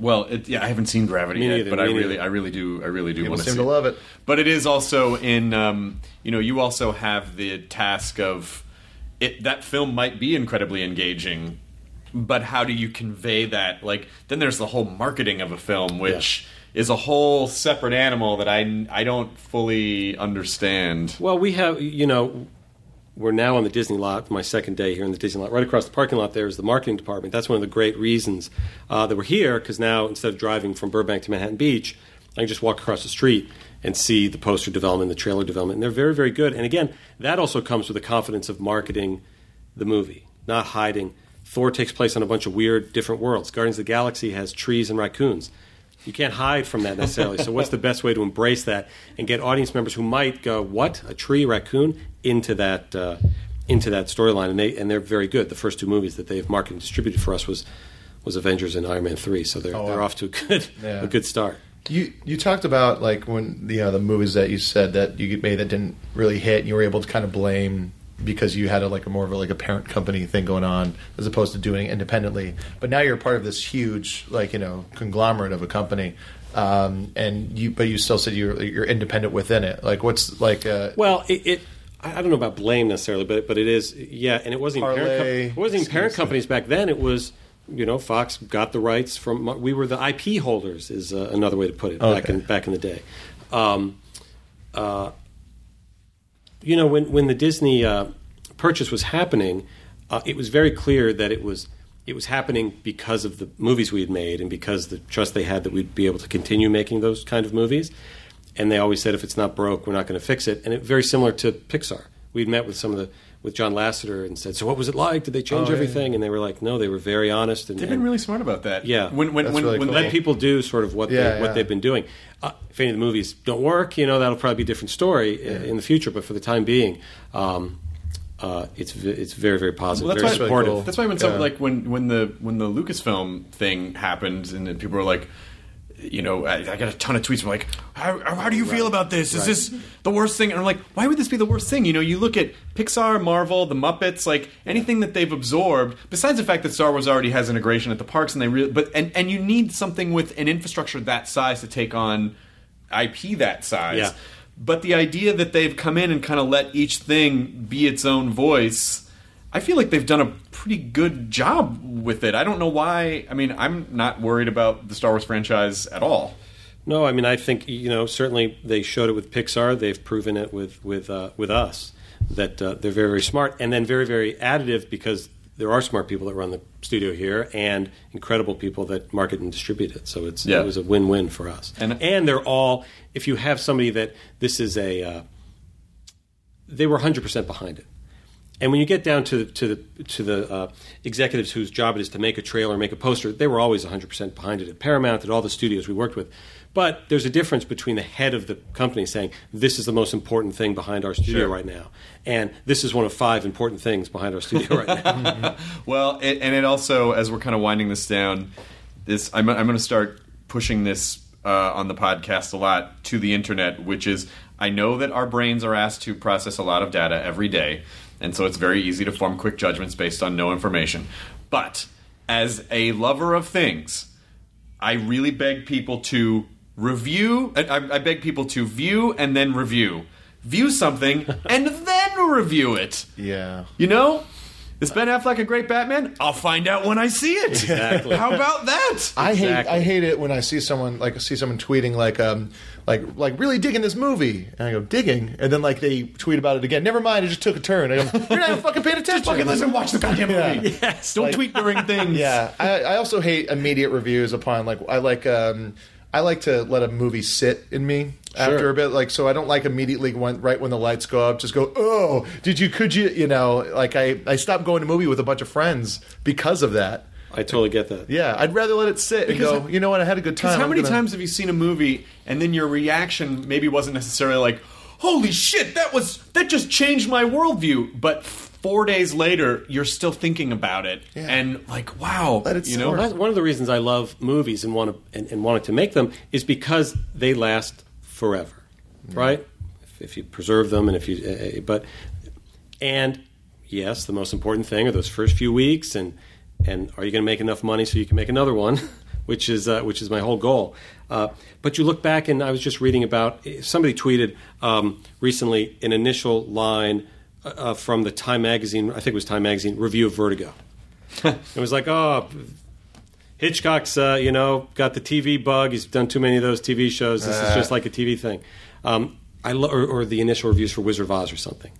S3: Well, it, yeah, I haven't seen Gravity
S6: Me
S3: yet,
S6: neither,
S3: but I really,
S6: neither.
S3: I really do, I really do
S7: People
S3: want
S7: seem
S3: see
S7: to love it.
S3: But it is also in, um, you know, you also have the task of it. That film might be incredibly engaging, but how do you convey that? Like, then there's the whole marketing of a film, which is a whole separate animal that I, I don't fully understand.
S6: Well, we have, you know, we're now on the Disney lot, my second day here in the Disney lot. Right across the parking lot there is the marketing department. That's one of the great reasons uh, that we're here, because now instead of driving from Burbank to Manhattan Beach, I can just walk across the street and see the poster development, the trailer development. And they're very, very good. And again, that also comes with the confidence of marketing the movie, not hiding. Thor takes place on a bunch of weird, different worlds. Guardians of the Galaxy has trees and raccoons. You can't hide from that necessarily. so, what's the best way to embrace that and get audience members who might go, "What a tree, raccoon?" into that uh, into that storyline? And they and they're very good. The first two movies that they've marketed and distributed for us was was Avengers and Iron Man three. So they're
S7: Oh, wow.
S6: they're off to a good
S7: Yeah.
S6: a good start.
S7: You you talked about like when the uh, the movies that you said that you made that didn't really hit, and you were able to kind of blame because you had a, like a more of a, like a parent company thing going on as opposed to doing it independently. But now you're part of this huge like you know conglomerate of a company, um, and you but you still said you're you're independent within it. Like what's like uh,
S6: Well, it, it I don't know about blame necessarily, but but it is yeah, and it wasn't even parent, com- it wasn't even parent companies back then. It was you know Fox got the rights from we were the IP holders is uh, another way to put it back in back in the day. Um, uh, you know when when the Disney uh, purchase was happening, uh, it was very clear that it was it was happening because of the movies we had made and because the trust they had that we'd be able to continue making those kind of movies. And they always said, if it's not broke, we're not going to fix it. And it very similar to Pixar. We'd met with some of the with John Lasseter and said, "So what was it like? Did they change
S7: Oh, yeah,
S6: everything?" And they were like, "No, they were very honest." And,
S3: They've been
S6: and-
S3: really smart about that.
S6: Yeah.
S3: When when
S7: That's
S3: when,
S7: really
S3: when
S7: cool.
S6: let people do sort of what
S7: Yeah,
S6: they, what
S7: yeah.
S6: they've been doing. Uh, if any of the movies don't work, you know that'll probably be a different story in the future. But for the time being, um, uh, it's it's very very positive,
S3: Well,
S6: very
S3: that's why-
S6: supportive.
S7: cool.
S3: That's why when some
S7: Yeah.
S3: like when when the when the Lucasfilm thing happened and people were like, you know, I, I got a ton of tweets. I'm like, how, how do you feel about this? Is this the worst thing? And I'm like, why would this be the worst thing? You know, you look at Pixar, Marvel, the Muppets, like anything that they've absorbed. Besides the fact that Star Wars already has integration at the parks, and they really, but and and you need something with an infrastructure that size to take on IP that size.
S6: Yeah.
S3: But the idea that they've come in and kind of let each thing be its own voice, I feel like they've done a pretty good job with it. I don't know why. I mean, I'm not worried about the Star Wars franchise at all.
S6: No, I mean I think you know certainly they showed it with Pixar. They've proven it with with uh, with us that uh, they're very very smart and then very very additive because there are smart people that run the studio here and incredible people that market and distribute it. So it's
S3: Yeah.
S6: it was a win win for us.
S3: And-
S6: And, they're all if you have somebody that this is a uh, they were 100% behind it. And when you get down to to the to the uh, executives whose job it is to make a trailer, or make a poster, they were always 100% behind it at Paramount, at all the studios we worked with. But there's a difference between the head of the company saying this is the most important thing behind our studio
S3: Sure.
S6: right now, and this is one of five important things behind our studio right now.
S3: Well, it, and it also, as we're kind of winding this down, this I'm, I'm going to start pushing this uh, on the podcast a lot to the internet, which is I know that our brains are asked to process a lot of data every day, and so it's very easy to form quick judgments based on no information. But as a lover of things, I really beg people to review. I, I beg people to view and then review. View something and then review it.
S7: Yeah.
S3: You know? Is Ben Affleck a great Batman? I'll find out when I see it.
S6: Exactly.
S3: How about that?
S7: I hate
S6: Exactly.
S7: I hate it when I see someone like see someone tweeting like um like like really digging this movie and I go digging and then like they tweet about it again. Never mind, it just took a turn. I go, You're not even fucking paying attention.
S3: Fucking listen, watch the goddamn
S7: Yeah.
S3: movie.
S6: Yes.
S3: Don't
S7: Like-
S3: tweet during things.
S7: Yeah, I, I also hate immediate reviews upon like I like um I like to let a movie sit in me after a bit. Like so, I don't like immediately when right when the lights go up, just go, oh, did you? Could you? You know, like I I stopped going to movie with a bunch of friends because of that.
S6: I totally get that.
S7: Yeah, I'd rather let it sit and
S3: Because-
S7: go. You know what? I had a good time.
S3: How
S7: I'm
S3: many
S7: gonna-
S3: times have you seen a movie and then your reaction maybe wasn't necessarily like, "Holy shit, that was that just changed my worldview," but four days later you're still thinking about it
S7: Yeah.
S3: and like, "Wow,"
S7: Let it
S3: you know.
S6: Well, one of the reasons I love movies and want to and, and wanted to make them is because they last forever, right? If, if you preserve them and if you, uh, but and yes, the most important thing are those first few weeks and and are you going to make enough money so you can make another one, which is uh, which is my whole goal. Uh, but you look back and I was just reading about somebody tweeted um, recently an initial line uh, uh, from the Time magazine, I think it was Time magazine review of Vertigo. it was like, oh, Hitchcock's, uh, you know, got the TV bug. He's done too many of those TV shows. This is just like a TV thing. Um, I lo- or, or the initial reviews for Wizard of Oz or something.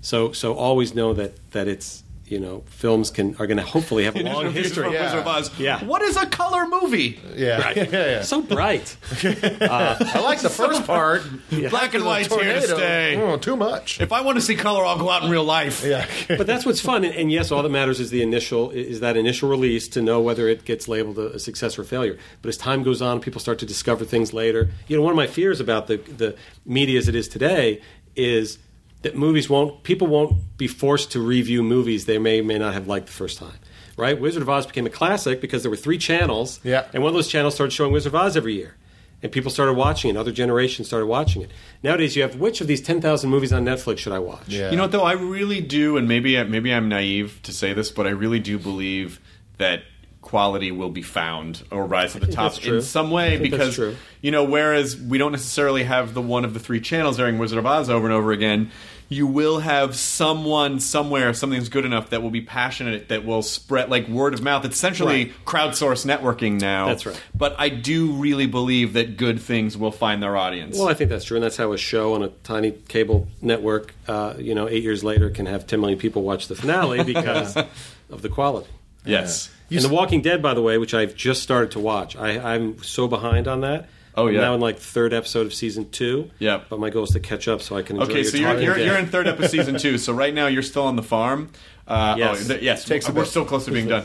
S6: So, so always know that that it's you know films can are going to hopefully have a long history.
S7: Yeah.
S3: Of Oz.
S6: Yeah.
S3: What is a color movie?
S7: Yeah,
S6: Right.
S7: yeah, yeah.
S6: So bright.
S7: Uh, I like the first part.
S3: Black and
S7: The
S3: white's here to stay.
S7: Oh, too much.
S3: If I want to see color, I'll go out in real life.
S7: Yeah.
S6: but that's what's fun. And, and yes, all that matters is the initial is that initial release to know whether it gets labeled a, a success or failure. But as time goes on, people start to discover things later. You know, one of my fears about the the media as it is today is that movies won't people won't be forced to review movies they may may not have liked the first time. Right? Wizard of Oz became a classic because there were three channels,
S7: Yeah.
S6: and one of those channels started showing Wizard of Oz every year. And people started watching it. Other generations started watching it. Nowadays, you have which of these ten thousand movies on Netflix should I watch?
S7: Yeah.
S3: You know what though? I really do, and maybe maybe I'm naive to say this, but I really do believe that quality will be found or rise to the top in some way
S6: I think that's
S3: because you know whereas we don't necessarily have the one of the three channels airing Wizard of Oz over and over again you will have someone somewhere something's good enough that will be passionate that will spread like word of mouth it's essentially
S6: Right.
S3: crowdsourced networking now
S6: That's right.
S3: but I do really believe that good things will find their audience
S6: Well, I think that's true, and that's how a show on a tiny cable network, uh, you know, eight years later, can have 10 million people watch the finale because of the quality.
S3: yes
S6: and The Walking Dead, by the way, which I've just started to watch, I, I'm so behind on that.
S3: Oh,
S6: I'm
S3: yeah.
S6: now in like third episode of season two.
S3: Yeah.
S6: But my goal is to catch up so I can enjoy
S3: Okay,
S6: your
S3: so you're you're, you're in third episode of season two. So right now you're still on the farm. Uh,
S6: Yes.
S3: Oh, th- yes.
S7: Takes a
S3: we're still close to being done.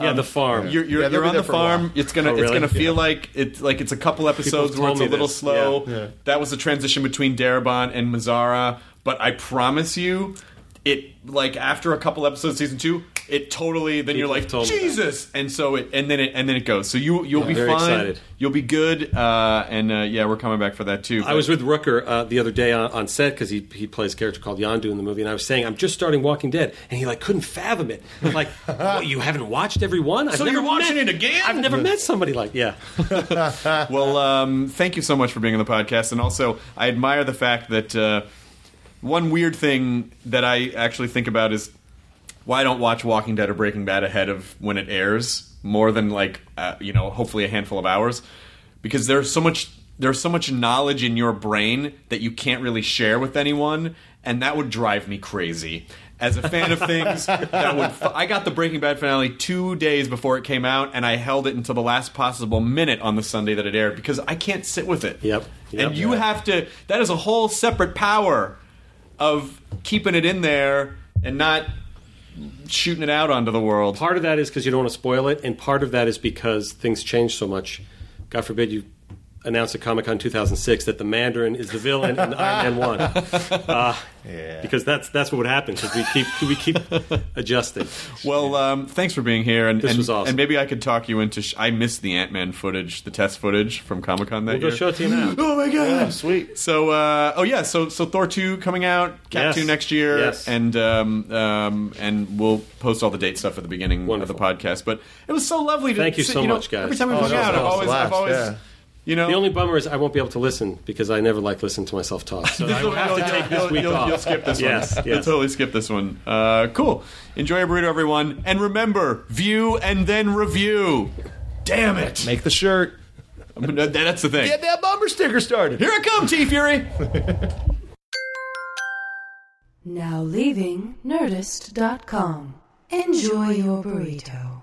S6: yeah, the farm.
S3: You're, you're,
S7: Yeah, they'll
S3: you're on the
S7: for a while.
S3: farm. It's gonna
S6: Oh,
S3: it's gonna feel
S6: Yeah.
S3: like it's like it's a couple episodes where it's a little
S6: this.
S3: slow.
S7: Yeah. Yeah.
S3: That was the transition between Darabont and Mazzara. But I promise you, it like after a couple episodes of season two, it totally then you're like
S6: have told me that.
S3: Jesus, and so it and then it and then it goes. So you you'll be
S6: very
S3: fine.
S6: excited.
S3: You'll be good, uh, and uh, yeah, we're coming back for that too.
S6: I was with Rooker uh, the other day on, on set because he he plays a character called Yondu in the movie, and I was saying I'm just starting Walking Dead, and he like couldn't fathom it. I'm like, what, you haven't watched every one? I've
S3: So
S6: never
S3: you're watching
S6: met-
S3: it again?
S6: I've never met somebody like yeah.
S3: well, um, thank you so much for being on the podcast, and also I admire the fact that uh, one weird thing that I actually think about is why I don't watch Walking Dead or Breaking Bad ahead of when it airs more than like uh, you know hopefully a handful of hours because there's so much there's so much knowledge in your brain that you can't really share with anyone, and that would drive me crazy. As a fan of things, that would f- I got the Breaking Bad finale two days before it came out, and I held it until the last possible minute on the Sunday that it aired because I can't sit with it.
S6: Yep. Yep.
S3: and you have to. That is a whole separate power of keeping it in there and not shooting it out onto the world.
S6: Part of that is because you don't want to spoil it, and part of that is because things change so much. God forbid you announce at Comic Con 2006 that the Mandarin is the villain and Iron Man won, uh, because that's that's what would happen because we keep we keep adjusting.
S3: Well, um, thanks for being here, and
S6: This
S3: and,
S6: was awesome.
S3: and maybe I could talk you into. Sh- I missed the Ant Man footage, the test footage from Comic Con that
S6: We'll go show it to you now.
S3: Oh my god!
S7: Yeah, sweet.
S3: So, uh, oh yeah, so so Thor two coming out, Cap
S6: Yes.
S3: two next year,
S6: Yes.
S3: and um, um, and we'll post all the date stuff at the beginning
S6: Wonderful.
S3: of the podcast. But it was so lovely. to
S6: Thank you
S3: sit-
S6: so
S3: know,
S6: much, guys.
S3: Every time we
S7: Oh,
S3: hang
S7: that
S3: out,
S7: that
S3: I've
S7: was
S3: always,
S7: a
S3: I've always,
S7: yeah.
S3: You know,
S6: The only bummer is I won't be able to listen because I never like listening to myself talk. So I will have to take this
S3: you'll,
S6: week
S3: you'll,
S6: off.
S3: you'll skip this
S6: Yes,
S3: one. You'll
S6: yes.
S3: totally skip this one. Uh, cool. Enjoy your burrito, everyone, and remember: view and then review. Damn it!
S7: Make the shirt.
S3: I mean, that- that's the thing.
S7: Get that bumper sticker started.
S3: Here I come, T Fury.
S5: Now leaving Nerdist.com. Enjoy your burrito.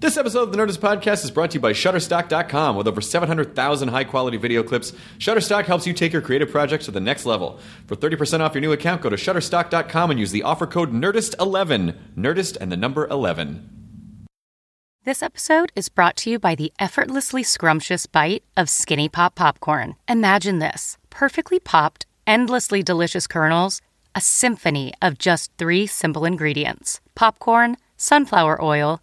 S3: This episode of the Nerdist Podcast is brought to you by Shutterstock.com. With over 700,000 high quality video clips, Shutterstock helps you take your creative projects to the next level. For 30% off your new account, go to Shutterstock.com and use the offer code NERDIST11. Nerdist and the number 11.
S8: This episode is brought to you by the effortlessly scrumptious bite of Skinny Pop Popcorn. Imagine this perfectly popped, endlessly delicious kernels, a symphony of just three simple ingredients popcorn, sunflower oil,